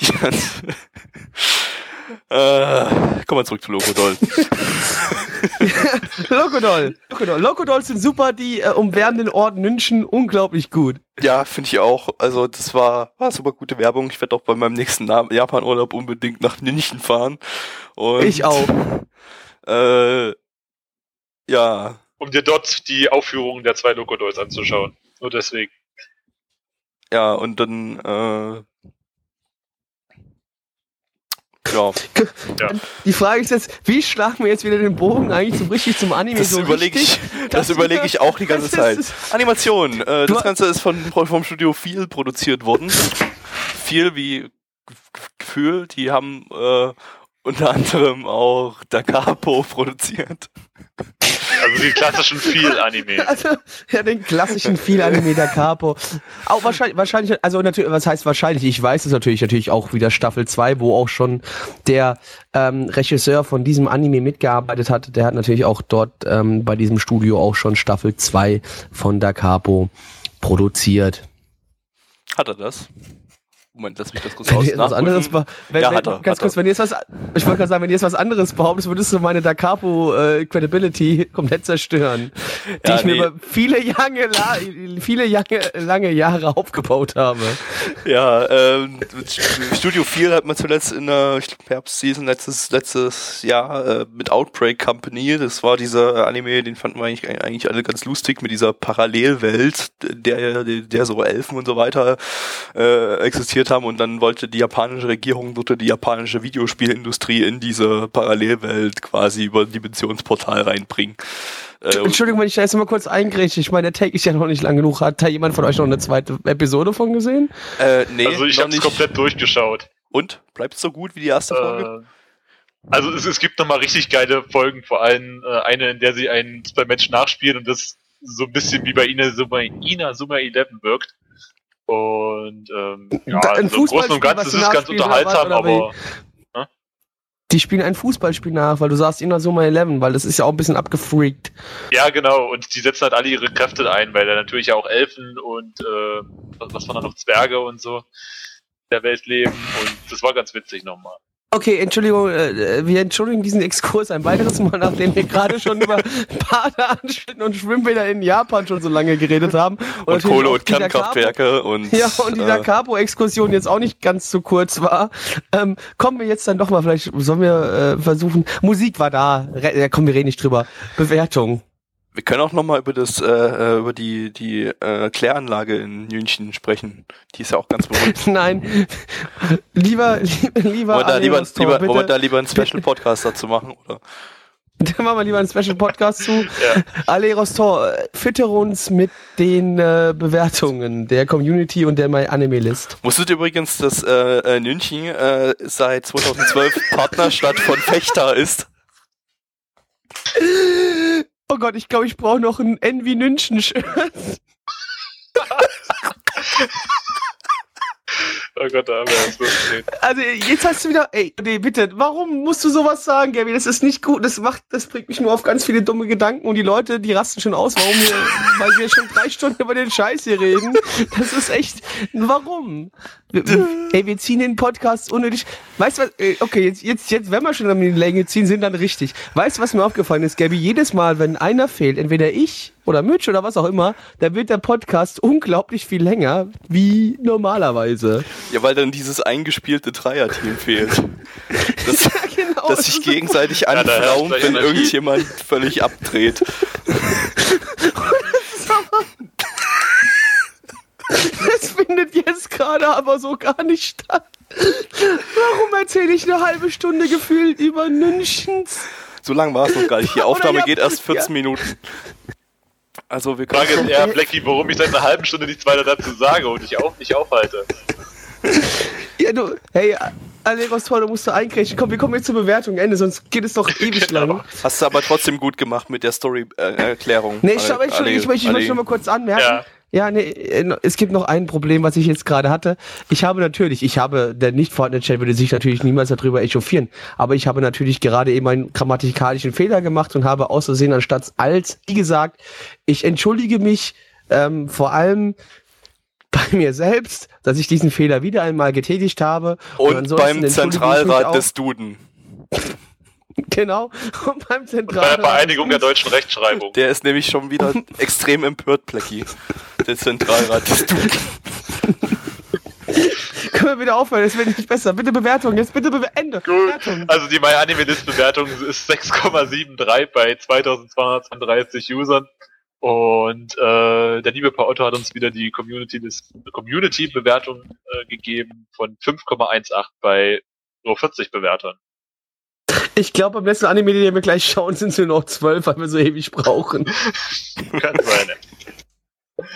Die hat, äh, kommen wir zurück zu Logodol. Lokodol. Lokodol. Lokodol sind super, die äh, umwärmen den Ort München unglaublich gut. ja, finde ich auch. Also das war, war super gute Werbung. Ich werde auch bei meinem nächsten Japan-Urlaub unbedingt nach München fahren. Und, Ich auch. Äh, ja, Um dir dort die Aufführung der zwei Lokodolls anzuschauen. Nur deswegen. ja, und dann, äh, ja, Die Frage ist jetzt, wie schlagen wir jetzt wieder den Bogen eigentlich zum richtig zum Anime das so überlege ich, richtig, das überlege ich auch die ganze Zeit. Animation, äh, das Ganze ist von, vom Studio Feel produziert worden. Viel wie Gefühl, die haben äh, unter anderem auch Da Capo produziert. Also die klassischen Feel-Anime. Also, ja, den klassischen viel Anime der Capo. Auch wahrscheinlich, wahrscheinlich, also natürlich, was heißt wahrscheinlich? Ich weiß es natürlich, natürlich auch wieder Staffel 2, wo auch schon der ähm, Regisseur von diesem Anime mitgearbeitet hat. Der hat natürlich auch dort ähm, bei diesem Studio auch schon Staffel 2 von Da Capo produziert. Hat er das? Moment, lass mich das kurz aus was anderes wenn, Ja, wenn, hat er, ganz hat kurz, er. wenn du jetzt was, ich wollte gerade sagen, wenn du jetzt was anderes behauptest, würdest du meine Da Capo äh, Credibility komplett zerstören, die Ja, ich mir nee. über viele lange, La viele lange, lange Jahre aufgebaut habe. Ja, ähm, Studio 4 hat man zuletzt in der Herbstseason letztes, letztes Jahr äh, mit Outbreak Company. Das war dieser Anime, den fanden wir eigentlich, eigentlich alle ganz lustig mit dieser Parallelwelt, der, der, der so Elfen und so weiter äh, existiert haben. Und dann wollte die japanische Regierung, wollte die japanische Videospielindustrie in diese Parallelwelt quasi über ein Dimensionsportal reinbringen. Äh, Entschuldigung, wenn ich da jetzt mal kurz eingrätsche. Ich meine, der Take ist ja noch nicht lang genug. Hat da jemand von euch noch eine zweite Episode von gesehen? äh, nee, Also ich habe es nicht. komplett durchgeschaut. Und? Bleibt so gut wie die erste Folge? Äh, also es, es gibt nochmal richtig geile Folgen, vor allem äh, eine, in der sie einen Supermensch nachspielen und das so ein bisschen wie bei Ina Summer, Ina Summer 11 wirkt. Und ähm, ja, also im Großen und Ganzen ist es ganz unterhaltsam, aber Die spielen ein Fußballspiel nach, weil du sagst immer so mal 11, weil das ist ja auch ein bisschen abgefreakt. ja genau, und die setzen halt alle ihre Kräfte ein, weil da natürlich ja auch Elfen und äh, was, was waren da noch, Zwerge und so in der Welt leben und das war ganz witzig nochmal. Okay, Entschuldigung, äh, wir entschuldigen diesen Exkurs ein weiteres Mal, nachdem wir gerade schon über Badeanstellen und Schwimmbäder in Japan schon so lange geredet haben. und natürlich Kohle und Kernkraftwerke und Ja, und die äh, Capo-Exkursion jetzt auch nicht ganz so kurz war. Ähm, kommen wir jetzt dann doch mal, vielleicht sollen wir äh, versuchen. Musik war da, ja, komm, wir reden nicht drüber. Bewertung. Wir können auch nochmal über das, äh, äh, über die, die äh, Kläranlage in München sprechen. Die ist ja auch ganz berühmt. Nein, lieber, lieber, lieber, Wollen wir da lieber, Tor, lieber, wollen wir da lieber einen Special Podcast dazu machen, oder? Da machen wir lieber einen Special Podcast zu. Ja. Ale Rostor, äh, fütter uns mit den äh, Bewertungen der Community und der My Anime List. Wusstet ihr übrigens, dass äh, äh, Nünchen äh, seit 2012 Partnerstadt von Fechter ist? Oh Gott, ich glaube, ich brauche noch ein Envy Nünchen Shirt. Oh Gott, da haben wir das lustig. Also jetzt hast du wieder, ey, nee, bitte, warum musst du sowas sagen, Gabby? Das ist nicht gut. Das macht, das bringt mich nur auf ganz viele dumme Gedanken und die Leute, die rasten schon aus, warum wir, weil wir schon drei Stunden über den Scheiß hier reden. Das ist echt, warum? Ey, wir ziehen den Podcast unnötig. Weißt du was? Okay, jetzt, jetzt, jetzt, wenn wir schon an die Länge ziehen, sind dann richtig. Weißt du, was mir aufgefallen ist, Gabby? Jedes Mal, wenn einer fehlt, entweder ich oder Mitch oder was auch immer, da wird der Podcast unglaublich viel länger wie normalerweise. Ja, weil dann dieses eingespielte Dreierteam fehlt. Das, Ja, genau. das sich gegenseitig Ja, herrscht anfraunt, gleich wenn irgendjemand völlig abdreht. Das findet jetzt gerade aber so gar nicht statt. Warum erzähle ich eine halbe Stunde gefühlt über Nünchens? So lang war es noch gar nicht. Die Aufnahme ja, geht erst 14 ja. Minuten. Also wir können Frage ist eher, Blackie, warum ich seit einer halben Stunde nichts weiter dazu sage und dich auch nicht aufhalte. Ja, du, hey, Aleros Tor, du musst da einkriegen. Komm, wir kommen jetzt zur Bewertung. Ende, sonst geht es doch ewig Genau. lang. hast du aber trotzdem gut gemacht mit der Story-Erklärung. Nee, ich, ich, ich, ich, möchte- ich möchte noch mal kurz anmerken. Ja. Ja, nee, äh, es gibt noch ein Problem, was ich jetzt gerade hatte. Ich habe natürlich, ich habe, der nicht vorhandene Chat würde sich natürlich niemals darüber echauffieren, aber ich habe natürlich gerade eben einen grammatikalischen Fehler gemacht und habe aus Versehen anstatt als, wie gesagt, ich entschuldige mich ähm, vor allem bei mir selbst, dass ich diesen Fehler wieder einmal getätigt habe. Und ansonsten beim Zentralrat des Duden. Genau, und beim Bei Zentralrat. der Vereinigung der deutschen Rechtschreibung. Der ist nämlich schon wieder extrem empört, Blackie. Der Zentralrat des Duden. Können wir wieder aufhören, es wird nicht besser. Bitte Bewertung, jetzt bitte Bewer Ende. Gut, Bewertung. also die MyAnimeList-Bewertung ist 6,73 bei 2232 Usern. Und äh, der liebe Paul Otto hat uns wieder die Community-Bewertung Community -Bewertung, äh, gegeben von 5,18 bei nur 40 Bewertern. Ich glaube, beim letzten Anime, den wir gleich schauen, sind es nur noch zwölf, weil wir so ewig brauchen. Kann sein. ja.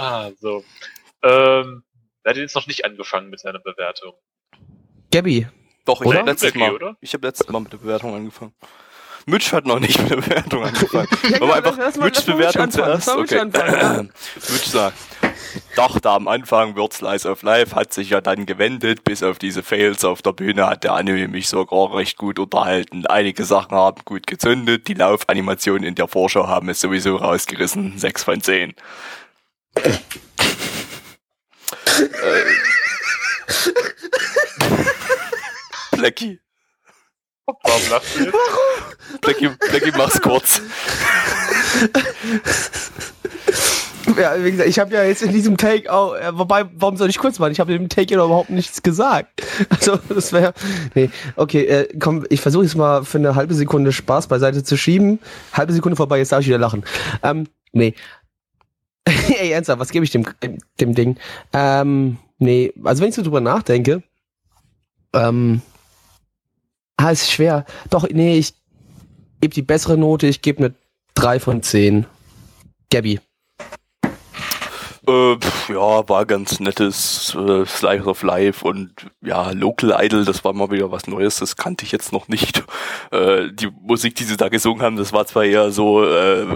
Ah, so. Ähm, er hat jetzt noch nicht angefangen mit seiner Bewertung. Gabby, Doch, ich habe letztes Mal. oder? Ich habe letztes Mal mit der Bewertung angefangen. Mitch hat noch nicht mit der Bewertung angefangen. Ja, genau, einfach lass mal- mal Bewertung Mitch zuerst? Mitch Okay. Mitch sagt, dachte am Anfang wird Slice of Life, hat sich ja dann gewendet, bis auf diese Fails auf der Bühne hat der Anime mich sogar recht gut unterhalten. Einige Sachen haben gut gezündet, die Laufanimationen in der Vorschau haben es sowieso rausgerissen. 6 von 10. äh. Blackie. Warum lachst du jetzt? Blackie, Blackie, mach's kurz. ja, wie gesagt, ich habe ja jetzt in diesem Take auch, äh, wobei, warum soll ich kurz machen? Ich habe in dem Take ja überhaupt nichts gesagt. Also, das wäre, nee, okay, äh, komm, ich versuche jetzt mal für eine halbe Sekunde Spaß beiseite zu schieben. Halbe Sekunde vorbei, jetzt darf ich wieder lachen. Ähm, nee. Ey, ernsthaft, was gebe ich dem, dem, Ding? Ähm, nee, also wenn ich so drüber nachdenke, ähm, ah, ist schwer. Doch, nee, ich gebe die bessere Note, ich gebe eine 3 von 10. Gabby. Äh, ja, war ganz nettes äh, Slice of Life und ja, Local Idol, das war mal wieder was Neues, das kannte ich jetzt noch nicht. Äh, die Musik, die sie da gesungen haben, das war zwar eher so äh,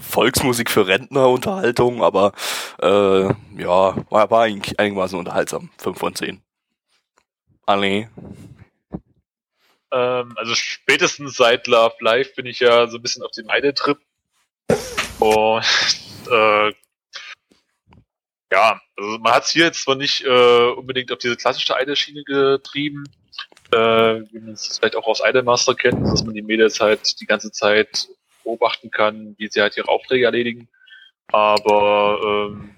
Volksmusik für Rentnerunterhaltung, aber äh, ja, war, war eigentlich einigermaßen unterhaltsam. 5 von 10. Alle. Ähm, also spätestens seit Love Live bin ich ja so ein bisschen auf dem Idol-Trip. Und äh, ja, also man hat es hier jetzt zwar nicht äh, unbedingt auf diese klassische Idol-Schiene getrieben, äh, wie man es vielleicht auch aus Idolmaster kennt, dass man die Mädels halt die ganze Zeit beobachten kann, wie sie halt ihre Aufträge erledigen. Aber ähm,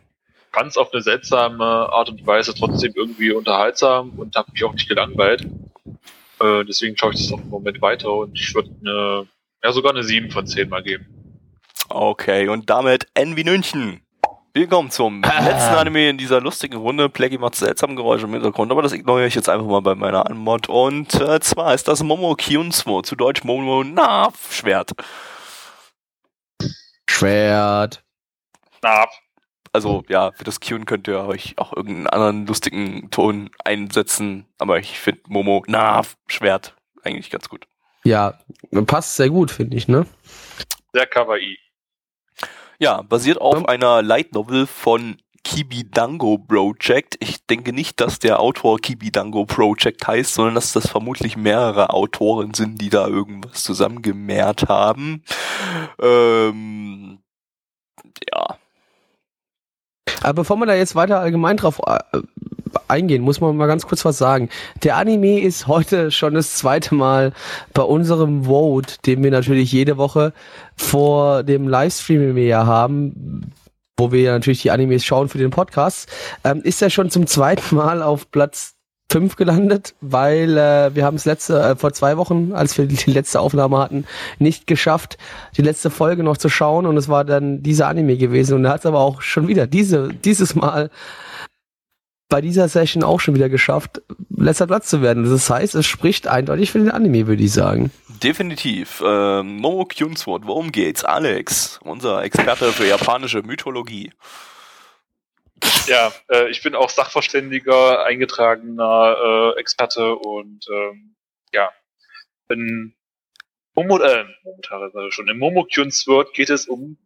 ganz auf eine seltsame Art und Weise trotzdem irgendwie unterhaltsam und habe mich auch nicht gelangweilt. Äh, deswegen schaue ich das auch im Moment weiter und ich würde ja sogar eine 7 von 10 mal geben. Okay, und damit Envy München. Willkommen zum letzten Anime in dieser lustigen Runde. Plaggy macht seltsame Geräusche im Hintergrund, aber das ignoriere ich jetzt einfach mal bei meiner Anmod. Und äh, zwar ist das Momo Kyunsmo, zu Deutsch Momo Nav Schwert. Schwert. Nav. Also ja, für das Kyun könnt ihr euch auch irgendeinen anderen lustigen Ton einsetzen, aber ich finde Momo Nav Schwert eigentlich ganz gut. Ja, passt sehr gut, finde ich, ne? Sehr kawaii. Ja, basiert auf Ähm. einer Light Novel von Kibidango Project. Ich denke nicht, dass der Autor Kibidango Project heißt, sondern dass das vermutlich mehrere Autoren sind, die da irgendwas zusammengemehrt haben. Ähm, ja. Aber bevor wir da jetzt weiter allgemein drauf äh, eingehen, muss man mal ganz kurz was sagen. Der Anime ist heute schon das zweite Mal bei unserem Vote, den wir natürlich jede Woche vor dem Livestream, ja haben, wo wir natürlich die Animes schauen für den Podcast, ähm, ist er schon zum zweiten Mal auf Platz 5 gelandet, weil äh, wir haben es letzte äh, vor zwei Wochen, als wir die letzte Aufnahme hatten, nicht geschafft, die letzte Folge noch zu schauen und es war dann dieser Anime gewesen und er hat es aber auch schon wieder diese dieses Mal bei dieser Session auch schon wieder geschafft, letzter Platz zu werden. Das heißt, es spricht eindeutig für den Anime, würde ich sagen. Definitiv. Ähm, Momo Kyunsword, worum geht's? Alex, unser Experte für japanische Mythologie. Ja, äh, ich bin auch Sachverständiger, eingetragener äh, Experte und ähm, ja, in Momo, äh, Momotaro schon, in Momokyuns Word geht es um,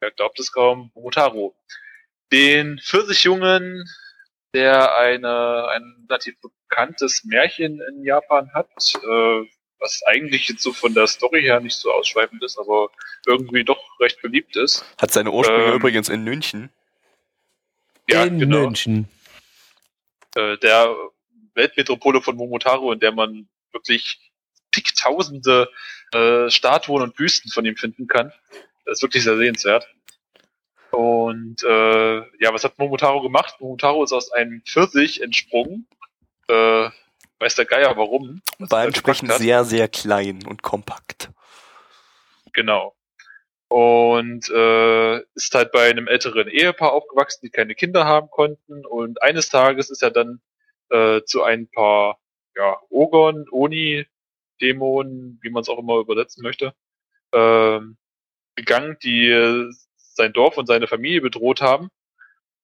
wer glaubt es kaum, Momotaro. Den Pfirsichjungen, der eine, ein relativ bekanntes Märchen in Japan hat, äh, was eigentlich jetzt so von der Story her nicht so ausschweifend ist, aber irgendwie doch recht beliebt ist. Hat seine Ursprünge Ähm, übrigens in München. Ja, in genau. München. äh, der Weltmetropole von Momotaro, in der man wirklich zigtausende äh, Statuen und Büsten von ihm finden kann. Das ist wirklich sehr sehenswert. Und äh, ja, was hat Momotaro gemacht? Momotaro ist aus einem Pfirsich entsprungen. Äh, weiß der Geier warum. War entsprechend sehr, sehr klein und kompakt. Genau. Und äh, ist halt bei einem älteren Ehepaar aufgewachsen, die keine Kinder haben konnten. Und eines Tages ist er dann äh, zu ein paar ja, Ogern, Oni, Dämonen, wie man es auch immer übersetzen möchte, ähm, gegangen, die äh, sein Dorf und seine Familie bedroht haben.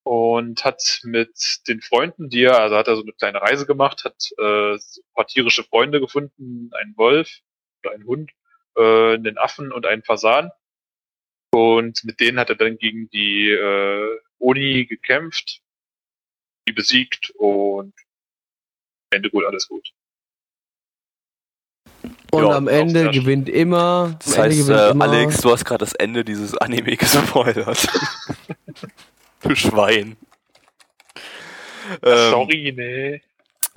Und hat mit den Freunden, die er, also hat er so eine kleine Reise gemacht, hat äh, paar tierische Freunde gefunden, einen Wolf oder einen Hund, äh, einen Affen und einen Fasan. Und mit denen hat er dann gegen die äh, Oni gekämpft, die besiegt und Ende gut, alles gut. Und Ja, am Ende gewinnt immer. Das am Ende heißt, gewinnt äh, immer. Alex, du hast gerade das Ende dieses Anime gespoilert. du Schwein. Ähm, Sorry, nee.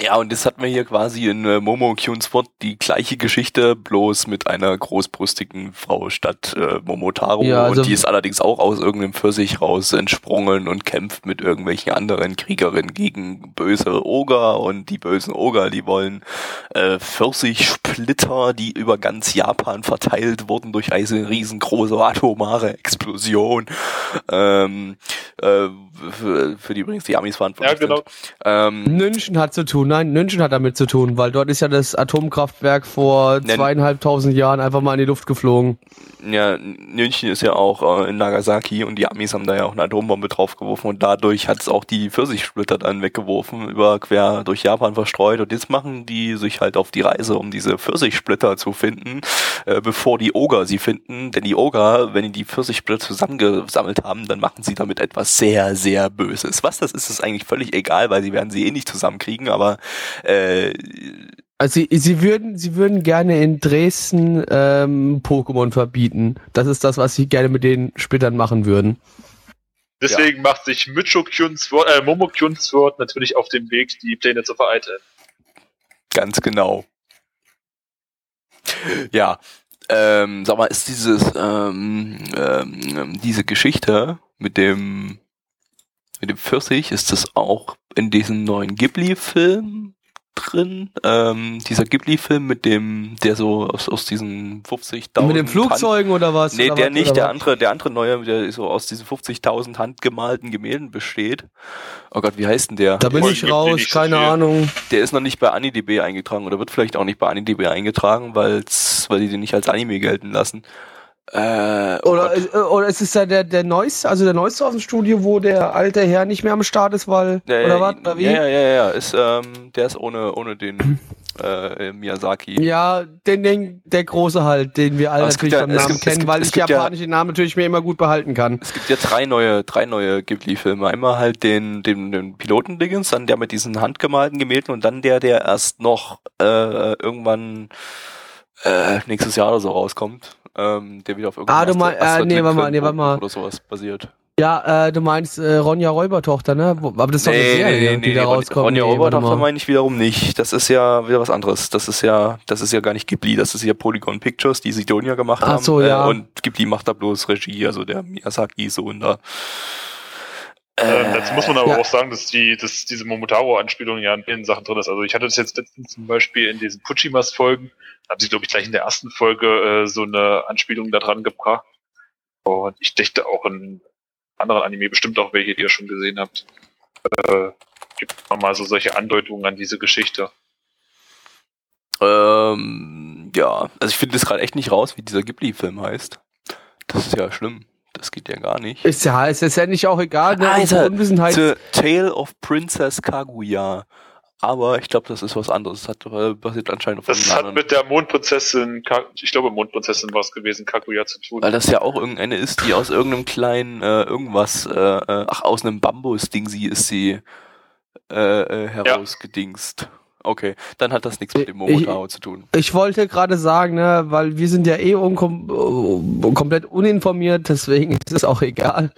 Ja, und das hatten wir hier quasi in äh, Momo Kyunspot die gleiche Geschichte, bloß mit einer großbrüstigen Frau statt äh, Momotaro. Ja, also- und die ist allerdings auch aus irgendeinem Pfirsich raus entsprungen und kämpft mit irgendwelchen anderen Kriegerinnen gegen böse Oger. Und die bösen Oger, die wollen äh, Pfirsichsplitter, die über ganz Japan verteilt wurden durch eine riesengroße atomare Explosion. Ähm, äh, für, für die übrigens die Amis Ja, verantwortlich genau. sind. Ähm, Nünchen hat zu tun, nein, Nünchen hat damit zu tun, weil dort ist ja das Atomkraftwerk vor zweieinhalbtausend Jahren einfach mal in die Luft geflogen. Ja, München ist ja auch äh, in Nagasaki und die Amis haben da ja auch eine Atombombe draufgeworfen und dadurch hat es auch die Pfirsichsplitter dann weggeworfen, über quer durch Japan verstreut und jetzt machen die sich halt auf die Reise, um diese Pfirsichsplitter zu finden, äh, bevor die Oger sie finden, denn die Oger, wenn die die Pfirsichsplitter zusammengesammelt haben, dann machen sie damit etwas sehr, sehr Böses. Was das ist, ist eigentlich völlig egal, weil sie werden sie eh nicht zusammenkriegen, aber äh, Also sie, sie würden, sie würden gerne in Dresden ähm, Pokémon verbieten. Das ist das, was sie gerne mit den Splittern machen würden. Deswegen macht sich Kyunsword, äh, Momo Kyunsword natürlich auf dem Weg, die Pläne zu vereiteln. Ganz genau. Ja, ähm, sag mal, ist dieses ähm, ähm, diese Geschichte mit dem mit dem Pfirsich, ist das auch in diesem neuen Ghibli-Film drin. Ähm, dieser Ghibli-Film mit dem, der so aus, aus diesen 50.000 Mit den Flugzeugen oder was? Nee, oder der was, nicht, der was? andere, der andere neue, der so aus diesen 50.000 handgemalten Gemälden besteht. Oh Gott, wie heißt denn der? Da bin ich Ghibli raus, nicht keine viel. Ahnung. Der ist noch nicht bei AniDB eingetragen oder wird vielleicht auch nicht bei AniDB eingetragen, weil's, weil die den nicht als Anime gelten lassen. Äh, oh Oder, Gott. äh, ist es da der, der neueste, also der neueste aus dem Studio, wo der alte Herr nicht mehr am Start ist, weil, Ja, oder ja, was, oder wie? Ja, ja, ja, ja. Ist, ähm, der ist ohne, ohne den äh, Miyazaki. Ja, den, den, der große halt, den wir alle Aber natürlich ja- beim Namen gibt- kennen, gibt- weil ich gibt ja- japanische Namen natürlich mir immer gut behalten kann. Es gibt ja drei neue, drei neue Ghibli-Filme. Einmal halt den, den, den Piloten-Dingens, dann der mit diesen handgemalten Gemälden und dann der, der erst noch äh, irgendwann äh, nächstes Jahr oder so rauskommt. Ähm, der wieder auf irgendeinem Ah, du mein- äh, nee, warte mal, nee, warte mal. oder sowas basiert. Ja, äh, du meinst äh, Ronja Räubertochter, ne? Aber das ist doch eine Serie, die da rauskommt. Ronja Nee, mal. meine ich wiederum nicht. Das ist ja wieder was anderes. Das ist ja, das ist ja gar nicht Ghibli, das ist ja Polygon Pictures, die Sidonia gemacht Ach haben. so, ja. Äh, und Ghibli macht da bloß Regie, also der Miyazaki-Sohn da. Ähm, dazu muss man aber ja. auch sagen, dass die, dass diese Momotaro-Anspielung ja in vielen Sachen drin ist. Also ich hatte das jetzt letztens zum Beispiel in diesen Puchimas-Folgen, haben sie, glaube ich, gleich in der ersten Folge äh, so eine Anspielung da dran gebracht. Und ich dachte auch in anderen Anime, bestimmt auch welche, die ihr schon gesehen habt, äh, gibt man mal so solche Andeutungen an diese Geschichte. Ähm, ja, also ich finde das gerade echt nicht raus, wie dieser Ghibli-Film heißt. Das ist ja schlimm. Das geht ja gar nicht. Ist ja, ist ja nicht auch egal, ne? Ah, ist Unsere er. Unwissenheit. The Tale of Princess Kaguya. Aber ich glaube, das ist was anderes. Das hat, äh, basiert anscheinend auf Das hat anderen. mit der Mondprinzessin, ich glaube Mondprinzessin war es gewesen, Kaguya zu tun. Weil das ja auch irgendeine ist, die aus irgendeinem kleinen äh, irgendwas, äh, äh, ach, aus einem Bambus-Ding sie ist sie äh, äh, herausgedingst. Okay, dann hat das nichts mit dem Momotaro zu tun. Ich wollte gerade sagen, ne, weil wir sind ja eh unkom äh, komplett uninformiert, deswegen ist es auch egal.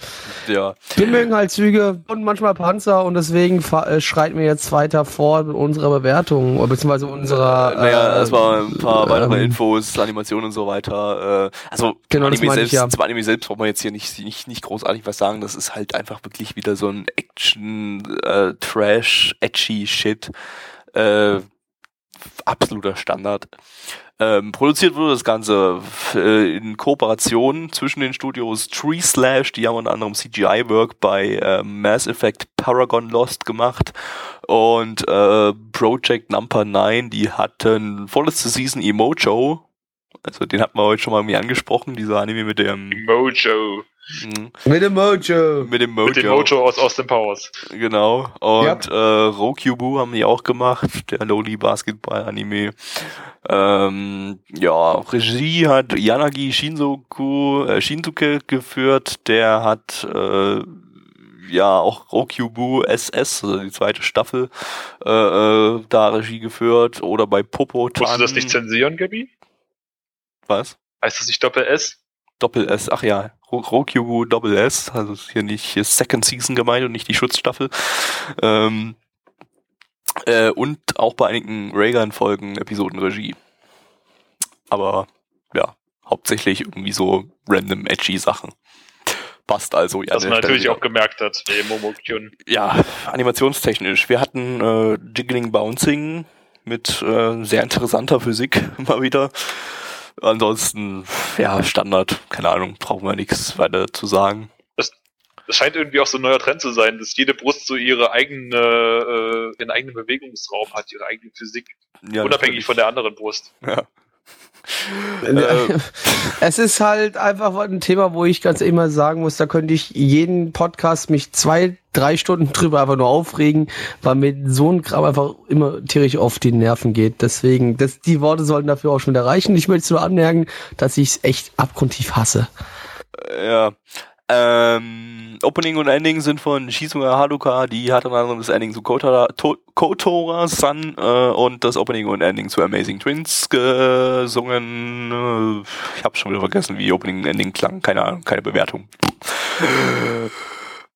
Ja. Wir mögen halt Züge und manchmal Panzer und deswegen äh, schreiten wir jetzt weiter vor unserer Bewertung, beziehungsweise unserer. Naja, äh, erstmal ein paar weitere ähm, Infos, Animationen und so weiter. Äh, also Genau, Anime meine ich, selbst, ja. zum Anime selbst braucht man jetzt hier nicht, nicht, nicht großartig was sagen. Das ist halt einfach wirklich wieder so ein Action, äh, Trash, edgy Shit. Äh, absoluter Standard. Ähm, produziert wurde das Ganze äh, in Kooperation zwischen den Studios Tree Slash, die haben unter anderem CGI-Work bei äh, Mass Effect Paragon Lost gemacht und äh, Project Number 9, die hatten vorletzte Season Emojo, also den hatten wir heute schon mal irgendwie angesprochen, dieser Anime mit dem Mojo. Mh, Mit dem Mojo. mit dem Mojo. Mit dem Mojo aus Austin Powers. Genau. Und äh, Rokubu haben die auch gemacht, der Lowly Basketball Anime. Ähm, ja, Regie hat Yanagi Shinzoku, äh, Shinsuke geführt, der hat äh, ja auch Rokubu SS, also die zweite Staffel, äh, äh, da Regie geführt oder bei Popo Musst du das nicht zensieren, Gabi? Was? Heißt das nicht Doppel S? Doppel S, ach ja, Ro- Rokubu Doppel S, also ist hier nicht hier Second Season gemeint und nicht die Schutzstaffel. Ähm, äh, und auch bei einigen Reagan-Folgen Episodenregie. Aber ja, hauptsächlich irgendwie so random edgy Sachen. Passt also. Ja, Was man natürlich auch gemerkt hat, bei Momokyun. ja, animationstechnisch. Wir hatten äh, Jiggling Bouncing mit äh, sehr interessanter Physik mal wieder. Ansonsten, ja, Standard, keine Ahnung, brauchen wir nichts weiter zu sagen. Das scheint irgendwie auch so ein neuer Trend zu sein, dass jede Brust so ihre eigene, äh, ihren eigenen Bewegungsraum hat, ihre eigene Physik, Ja, unabhängig von der anderen Brust. Ja. Äh, Es ist halt einfach ein Thema, wo ich ganz immer sagen muss, da könnte ich jeden Podcast mich zwei, drei Stunden drüber einfach nur aufregen, weil mir so ein Kram einfach immer tierisch auf die Nerven geht. Deswegen, das, die Worte sollten dafür auch schon wieder reichen. Ich möchte nur anmerken, dass ich es echt abgrundtief hasse. ja. Ähm, Opening und Ending sind von Shizuga Haruka, die hat unter anderem das Ending zu Kotora, to, Kotora Sun äh, und das Opening und Ending zu Amazing Twins gesungen. Ich habe schon wieder vergessen, wie Opening und Ending klang. Keine Ahnung, keine Bewertung.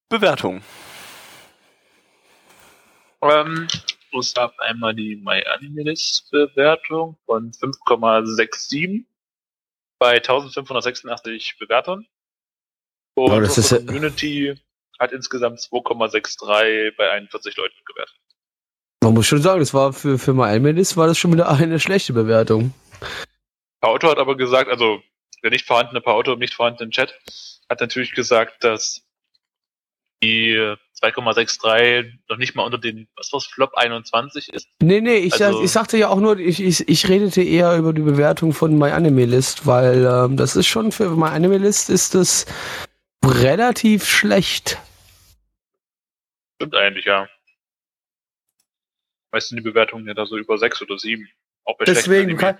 Bewertung. Ähm, es gab einmal die MyAnimeList-Bewertung von 5,67 bei 1586 Bewertungen. Und Oh, das ist unsere ja- Community hat insgesamt 2,63 bei 41 Leuten gewertet. Man muss schon sagen, das war für, für MyAnimeList war das schon wieder eine schlechte Bewertung. Paoto hat aber gesagt, also der nicht vorhandene Paoto im nicht vorhandenen Chat hat natürlich gesagt, dass die 2,63 noch nicht mal unter den, was war's, Flop 21 ist. Nee, nee, ich, Also- ich sagte ja auch nur, ich, ich, ich redete eher über die Bewertung von MyAnimeList, weil ähm, das ist schon für MyAnimeList ist das relativ schlecht. Stimmt eigentlich, ja. Meistens die Bewertungen ja da so über 6 oder 7. Auch bei Deswegen, kann,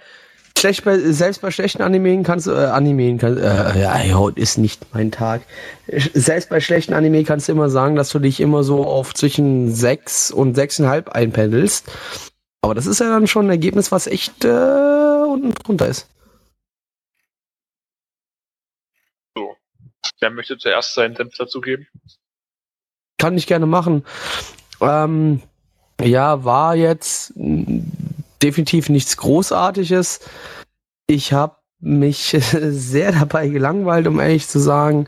schlecht bei, selbst bei schlechten Animen kannst du, äh, Animen kannst, äh, ja, heute ist nicht mein Tag. Selbst bei schlechten Anime kannst du immer sagen, dass du dich immer so auf zwischen 6 und 6,5 einpendelst. Aber das ist ja dann schon ein Ergebnis, was echt äh, unten drunter ist. So. Wer möchte zuerst seinen Senf dazugeben? Kann ich gerne machen. Ähm, ja, war jetzt definitiv nichts Großartiges. Ich habe mich sehr dabei gelangweilt, um ehrlich zu sagen.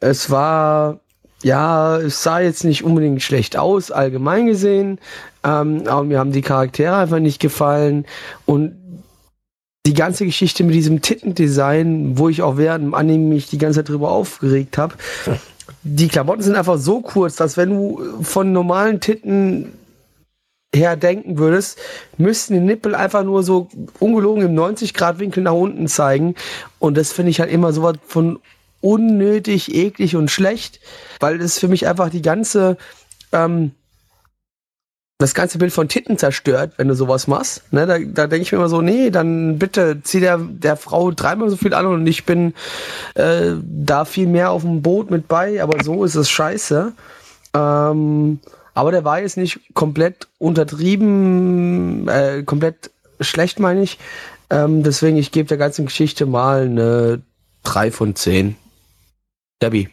Es war, ja, es sah jetzt nicht unbedingt schlecht aus, allgemein gesehen. Ähm, aber mir haben die Charaktere einfach nicht gefallen. Und die ganze Geschichte mit diesem Tittendesign, wo ich auch während dem Anime mich die ganze Zeit drüber aufgeregt habe, die Klamotten sind einfach so kurz, dass wenn du von normalen Titten her denken würdest, müssten die Nippel einfach nur so ungelogen im 90-Grad-Winkel nach unten zeigen. Und das finde ich halt immer so was von unnötig, eklig und schlecht, weil das für mich einfach die ganze, ähm, das ganze Bild von Titten zerstört, wenn du sowas machst. Ne, da da denke ich mir immer so, nee, dann bitte zieh der, der Frau dreimal so viel an und ich bin äh, da viel mehr auf dem Boot mit bei, aber so ist es scheiße. Ähm, aber der war jetzt nicht komplett untertrieben, äh, komplett schlecht, meine ich. Ähm, deswegen, ich gebe der ganzen Geschichte mal eine 3 von 10. Debbie.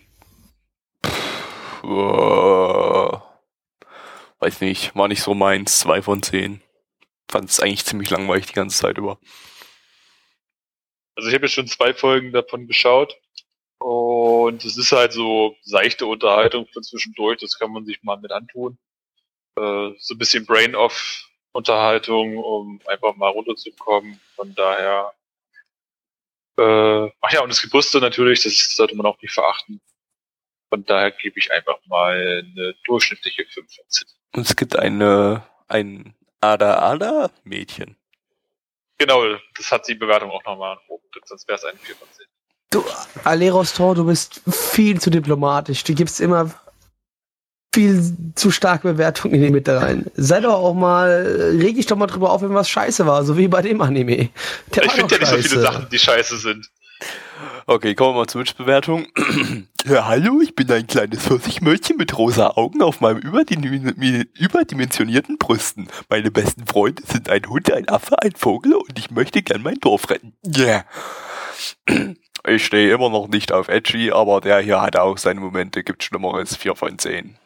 Uh, weiß nicht, war nicht so meins, zwei von zehn. Fand es eigentlich ziemlich langweilig die ganze Zeit über. Also ich habe jetzt schon zwei Folgen davon geschaut. Und es ist halt so seichte Unterhaltung für zwischendurch, das kann man sich mal mit antun. Äh, so ein bisschen Brain-Off-Unterhaltung, um einfach mal runterzukommen. Von daher. Äh, ach ja, und das Gebuste natürlich, das sollte man auch nicht verachten. Von daher gebe ich einfach mal eine durchschnittliche 5 von 10. Und es gibt eine, ein Ada-Ada-Mädchen. Genau, das hat die Bewertung auch nochmal oben, sonst wäre es eine 4 von 10. Du, Ale Rostor, du bist viel zu diplomatisch. Du gibst immer viel zu starke Bewertungen in die Mitte rein. Sei doch auch mal, reg dich doch mal drüber auf, wenn was scheiße war, so wie bei dem Anime. Der ich finde ja nicht so viele. Sachen, die scheiße sind. Okay, kommen wir mal zur Wunschbewertung. ja, hallo, ich bin ein kleines Pfirsichmädchen mit rosa Augen auf meinem überdim- überdimensionierten Brüsten. Meine besten Freunde sind ein Hund, ein Affe, ein Vogel und ich möchte gern mein Dorf retten. Yeah. Ich stehe immer noch nicht auf Edgy, aber der hier hat auch seine Momente, gibt Schlimmeres, 4 von 10.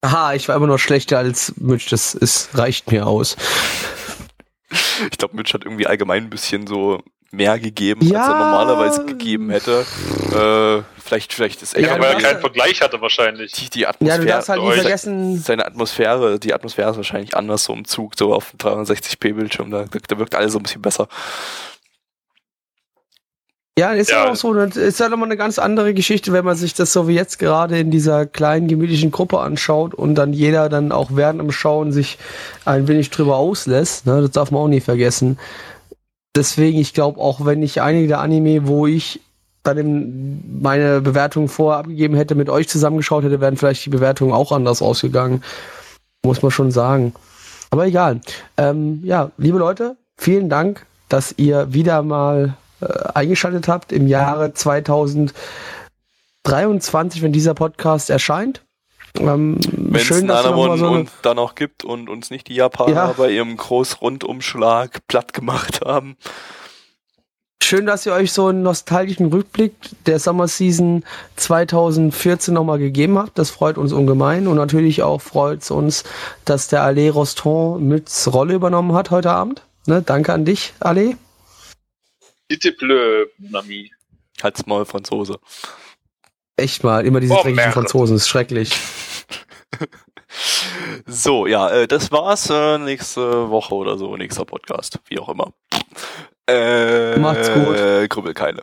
Aha, ich war immer noch schlechter als Mitch, das ist, reicht mir aus. Ich glaube, Mitch hat irgendwie allgemein ein bisschen so mehr gegeben, als Ja. er normalerweise gegeben hätte. Äh, vielleicht, vielleicht ist echt Ja, Ja, weil du er keinen Vergleich hatte wahrscheinlich. die, die Ja, Atmosphäre. du darfst halt euch- vergessen, seine Atmosphäre, die Atmosphäre ist wahrscheinlich anders so im Zug, so auf dem 360p-Bildschirm, da, da wirkt alles so ein bisschen besser. Ja, ist ja Ja. auch so. Das ist ja nochmal eine ganz andere Geschichte, wenn man sich das so wie jetzt gerade in dieser kleinen, gemütlichen Gruppe anschaut und dann jeder dann auch während dem Schauen sich ein wenig drüber auslässt. Ne? Das darf man auch nie vergessen. Deswegen, ich glaube, auch wenn ich einige der Anime, wo ich dann meine Bewertung vorher abgegeben hätte, mit euch zusammengeschaut hätte, wären vielleicht die Bewertungen auch anders ausgegangen. Muss man schon sagen. Aber egal. Ähm, ja, liebe Leute, vielen Dank, dass ihr wieder mal äh, eingeschaltet habt im Jahre 2023, wenn dieser Podcast erscheint. Ähm, Wenn es schön, einen dass ihr noch mal Anamon so und da noch gibt und uns nicht die Japaner Ja. bei ihrem Großrundumschlag platt gemacht haben. schön, dass ihr euch so einen nostalgischen Rückblick der Summer Season 2014 nochmal gegeben habt. Das freut uns ungemein und natürlich auch freut es uns, dass der Ale Roston Mütz Rolle übernommen hat heute Abend. Ne, danke an dich, Ale. Bitte bleu, mon ami. Halt's Maul, Franzose. Echt mal, immer diese Oh, dreckigen. Franzosen, ist schrecklich. So, ja, äh, das war's. Äh, nächste Woche oder so, nächster Podcast, wie auch immer. Äh, Macht's gut. Äh, Krüppelkeile.